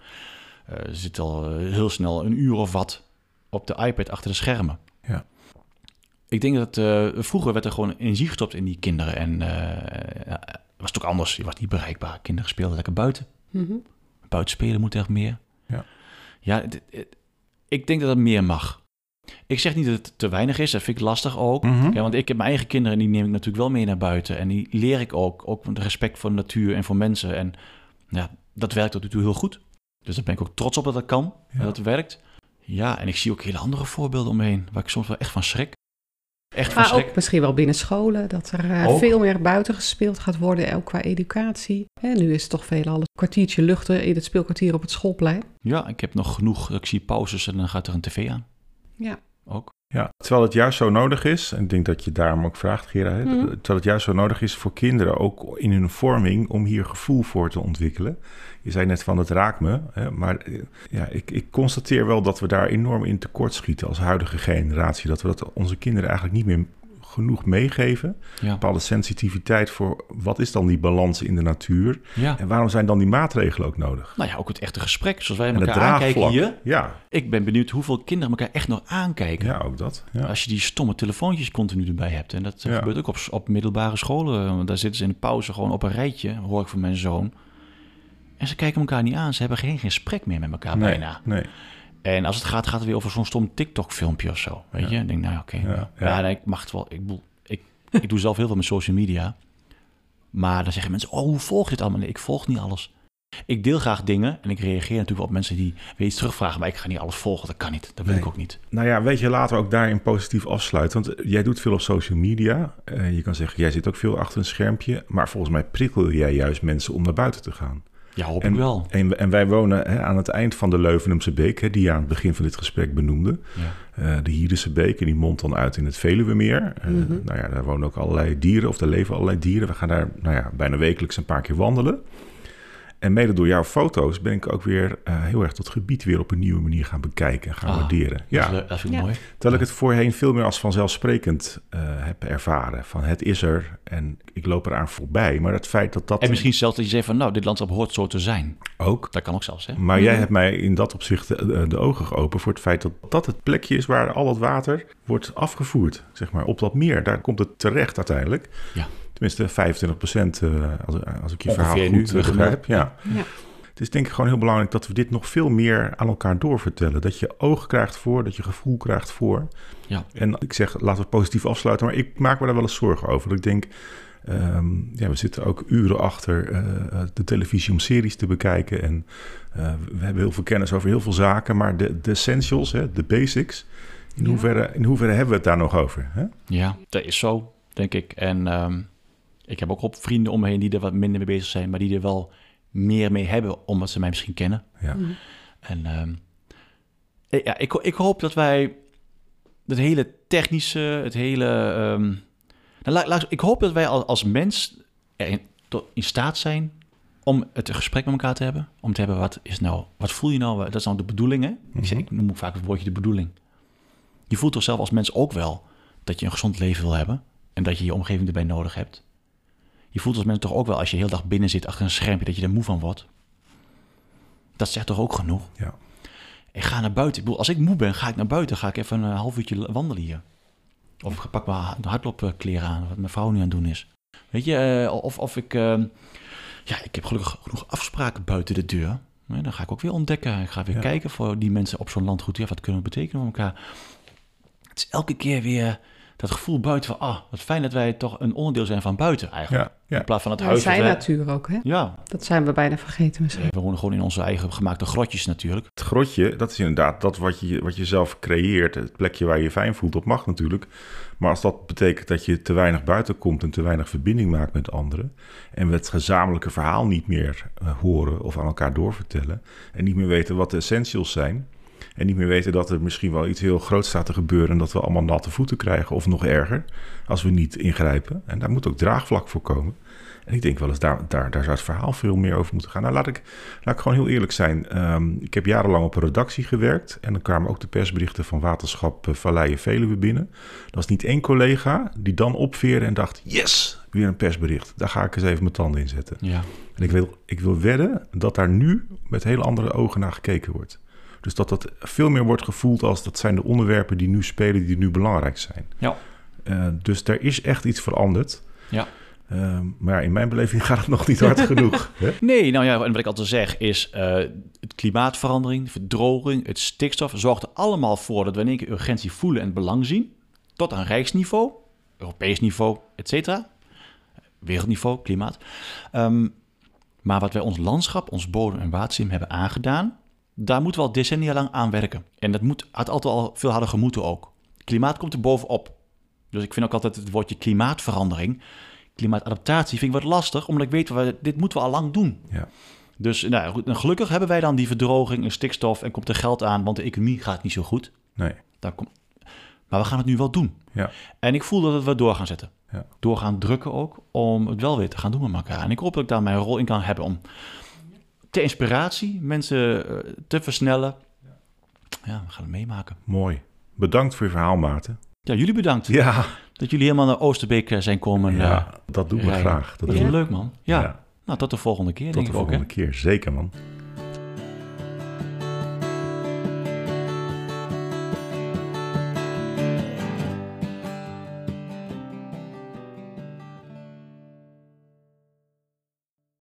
S3: Eh, ze zit al heel snel een uur of wat op de iPad achter de schermen.
S1: Ja.
S3: Ik denk dat eh, vroeger werd er gewoon energie gestopt in die kinderen. En eh, ja, was het ook anders. Je was niet bereikbaar. Kinderen speelden lekker buiten.
S2: Mhm.
S3: Buiten spelen moet echt meer.
S1: Ja.
S3: Ja, het- het- ik denk dat het meer mag. Ik zeg niet dat het te weinig is. Dat vind ik lastig ook.
S1: Mhm.
S3: Ja, want ik heb mijn eigen kinderen en die neem ik natuurlijk wel mee naar buiten. En die leer ik ook. Ook met respect voor de natuur en voor mensen. En ja, dat werkt tot nu toe heel goed. Dus daar ben ik ook trots op dat dat kan.
S1: Ja.
S3: En dat het werkt. Ja, en ik zie ook hele andere voorbeelden omheen. Waar ik soms wel echt van schrik. Echt
S2: Maar ook misschien wel binnen scholen. Dat er eh, veel meer buiten gespeeld gaat worden. Ook qua educatie. En nu is het toch veelal een kwartiertje luchten in het speelkwartier op het schoolplein.
S3: Ja, ik heb nog genoeg. Ik zie pauzes en dan gaat er een tv aan.
S2: Ja.
S3: Ook.
S1: Ja, terwijl het juist zo nodig is, en ik denk dat je daarom ook vraagt, Gera, hè,
S2: Mhm.
S1: terwijl het juist zo nodig is voor kinderen ook in hun vorming om hier gevoel voor te ontwikkelen. Je zei net van het raakt me, hè, maar eh, ja, ik, ik constateer wel dat we daar enorm in tekort schieten als huidige generatie. Dat we dat onze kinderen eigenlijk niet meer genoeg meegeven.
S3: Ja.
S1: bepaalde sensitiviteit voor wat is dan die balans in de natuur
S3: ja.
S1: en waarom zijn dan die maatregelen ook nodig?
S3: Nou ja, ook het echte gesprek. Zoals wij
S1: En
S3: elkaar aankijken
S1: draagvlak.
S3: hier.
S1: Ja,
S3: Ik ben benieuwd hoeveel kinderen elkaar echt nog aankijken.
S1: ja, ook dat. Ja.
S3: Als je die stomme telefoontjes continu erbij hebt. En dat gebeurt ook op, op middelbare scholen. Daar zitten ze in de pauze gewoon op een rijtje, hoor ik van mijn zoon. En ze kijken elkaar niet aan. Ze hebben geen gesprek meer met elkaar
S1: nee,
S3: bijna.
S1: nee.
S3: En als het gaat, gaat het weer over zo'n stom TikTok-filmpje of zo. Weet je? Ik denk, nou oké.
S1: Ja,
S3: ja,
S1: ja.
S3: nee, ik mag het wel. Ik, ik, ik doe zelf heel veel met social media. Maar dan zeggen mensen, oh, hoe volg je het allemaal? Nee, ik volg niet alles. Ik deel graag dingen en ik reageer natuurlijk op mensen die weer iets terugvragen. Maar ik ga niet alles volgen, dat kan niet. Dat wil
S1: Nee.
S3: ik ook niet.
S1: Nou ja, weet je, laten we ook daarin positief afsluiten. Want jij doet veel op social media. Eh, je kan zeggen, jij zit ook veel achter een schermpje. Maar volgens mij prikkel jij juist mensen om naar buiten te gaan.
S3: Ja, hoop
S1: En,
S3: ik wel.
S1: en, en wij wonen hè, aan het eind van de Leuvenumse Beek, hè, die je aan het begin van dit gesprek benoemde.
S3: Ja.
S1: Eh, de Hierense Beek en die mondt dan uit in het Veluwemeer. Eh, Nou ja, daar wonen ook allerlei dieren, of daar leven allerlei dieren. We gaan daar nou ja, bijna wekelijks een paar keer wandelen. En mede door jouw foto's ben ik ook weer eh, heel erg dat gebied weer op een nieuwe manier gaan bekijken en gaan
S3: Ah,
S1: waarderen.
S3: Dat, is
S1: Ja,
S3: leuk, dat vind ik
S2: Ja.
S3: mooi.
S1: terwijl ik het voorheen veel meer als vanzelfsprekend eh, heb ervaren. Van het is er en ik loop eraan voorbij. Maar het feit dat dat
S3: En misschien zelfs dat je zegt van, nou, dit landschap hoort zo te zijn.
S1: ook
S3: Dat kan ook zelfs, hè?
S1: Maar jij hebt mij in dat opzicht de, de ogen geopend voor het feit dat dat het plekje is waar al het water wordt afgevoerd. Zeg maar op dat meer. Daar komt het terecht uiteindelijk.
S3: Ja.
S1: Tenminste, 25 procent, als, als ik je
S3: Ongeveer
S1: verhaal
S3: nu,
S1: goed eh,
S3: gemiddeld.
S1: begrijp. Ja.
S2: Ja.
S1: Het is denk ik gewoon heel belangrijk dat we dit nog veel meer aan elkaar doorvertellen. Dat je oog krijgt voor, dat je gevoel krijgt voor.
S3: Ja.
S1: En ik zeg, laten we positief afsluiten. Maar ik maak me daar wel eens zorgen over. Dat ik denk, ehm, ja, we zitten ook uren achter eh, de televisie om series te bekijken. En eh, we hebben heel veel kennis over heel veel zaken. Maar de, de essentials, hè, de basics, in,
S2: Ja.
S1: hoeverre, in hoeverre hebben we het daar nog over? Hè?
S3: Ja, dat is zo, denk ik. En ehm, ik heb ook op vrienden om me heen die er wat minder mee bezig zijn, maar die er wel meer mee hebben, omdat ze mij misschien kennen.
S1: Ja.
S3: En ehm, eh, ja, ik, ik hoop dat wij het hele technische, het hele. ehm, nou, ik hoop dat wij als, als mens erin, tot, in staat zijn om het gesprek met elkaar te hebben. Om te hebben, wat is nou, wat voel je nou? Dat is nou de bedoeling, hè? Ik, zeg, ik noem ook vaak het woordje de bedoeling. Je voelt toch zelf als mens ook wel dat je een gezond leven wil hebben. En dat je je omgeving erbij nodig hebt. Je voelt als mens toch ook wel als je heel dag binnen zit achter een schermpje dat je er moe van wordt. Dat zegt toch ook genoeg?
S1: Ja.
S3: Ik ga naar buiten. Ik bedoel, als ik moe ben, ga ik naar buiten. Ga ik even een half uurtje wandelen hier. Of ik pak mijn hardloopkleren aan, wat mijn vrouw nu aan het doen is. Weet je, eh, of, of ik... eh, ja, ik heb gelukkig genoeg afspraken buiten de deur. Ja, dan ga ik ook weer ontdekken. Ik ga weer
S1: Ja.
S3: kijken voor die mensen op zo'n landgoed. Ja, wat kunnen we betekenen voor elkaar? Het is elke keer weer dat gevoel buiten van... Ah, wat fijn dat wij toch een onderdeel zijn van buiten eigenlijk.
S1: Ja, ja.
S3: In plaats van het huis.
S2: zijn
S3: wat wij-
S2: natuur ook, hè?
S3: Ja,
S2: Dat zijn we bijna vergeten misschien.
S3: we wonen gewoon in onze eigen gemaakte grotjes natuurlijk.
S1: Het grotje, dat is inderdaad dat wat je, wat je zelf creëert. Het plekje waar je je fijn voelt, dat mag natuurlijk. Maar als dat betekent dat je te weinig buiten komt en te weinig verbinding maakt met anderen. En we het gezamenlijke verhaal niet meer eh, horen of aan elkaar doorvertellen. En niet meer weten wat de essentials zijn. En niet meer weten dat er misschien wel iets heel groots staat te gebeuren. En dat we allemaal natte voeten krijgen. Of nog erger, als we niet ingrijpen. En daar moet ook draagvlak voor komen. En ik denk wel eens, daar, daar, daar zou het verhaal veel meer over moeten gaan. Nou, laat ik, laat ik gewoon heel eerlijk zijn. Ehm, ik heb jarenlang op een redactie gewerkt. En dan kwamen ook de persberichten van Waterschap eh, Valleien Veluwe binnen. Er was niet één collega die dan opveerde en dacht... Yes, weer een persbericht. Daar ga ik eens even mijn tanden in zetten.
S3: Ja.
S1: En ik wil, ik wil wedden dat daar nu met hele andere ogen naar gekeken wordt. Dus dat dat veel meer wordt gevoeld als... dat zijn de onderwerpen die nu spelen, die nu belangrijk zijn.
S3: Ja.
S1: Eh, dus er is echt iets veranderd.
S3: Ja.
S1: Ehm, maar in mijn beleving gaat het nog niet hard genoeg. Hè?
S3: Nee, nou ja, en wat ik altijd zeg is... eh, het klimaatverandering, de verdroging, het stikstof... zorgt er allemaal voor dat we in één keer urgentie voelen en belang zien. Tot aan rijksniveau, Europees niveau, et cetera. Wereldniveau, klimaat. Ehm, maar wat wij ons landschap, ons bodem- en watersysteem hebben aangedaan... daar moeten we al decennia lang aan werken. En dat moet, had altijd al veel harder gemoeten ook. Klimaat komt er bovenop. Dus ik vind ook altijd het woordje klimaatverandering... Klimaatadaptatie vind ik wat lastig, omdat ik weet, we, dit moeten we al lang doen.
S1: Ja.
S3: Dus nou, goed, en gelukkig hebben wij dan die verdroging en stikstof en komt er geld aan, want de economie gaat niet zo goed.
S1: Nee,
S3: komt... Maar we gaan het nu wel doen.
S1: ja.
S3: En ik voel dat we door gaan zetten.
S1: Ja.
S3: Door gaan drukken ook, om het wel weer te gaan doen met elkaar. En ik hoop dat ik daar mijn rol in kan hebben om ter inspiratie mensen eh, te versnellen. Ja, we gaan het meemaken.
S1: Mooi. Bedankt voor je verhaal, Maarten.
S3: Ja, jullie bedankt
S1: Ja,
S3: dat jullie helemaal naar Oosterbeek eh, zijn komen.
S1: ja
S3: eh,
S1: dat doen we
S3: rijden.
S1: graag. Dat
S3: is leuk, man. Ja.
S1: Ja.
S3: Nou, tot de volgende keer,
S1: Tot
S3: denk
S1: de
S3: ik ook, hè?
S1: volgende keer. Zeker, man.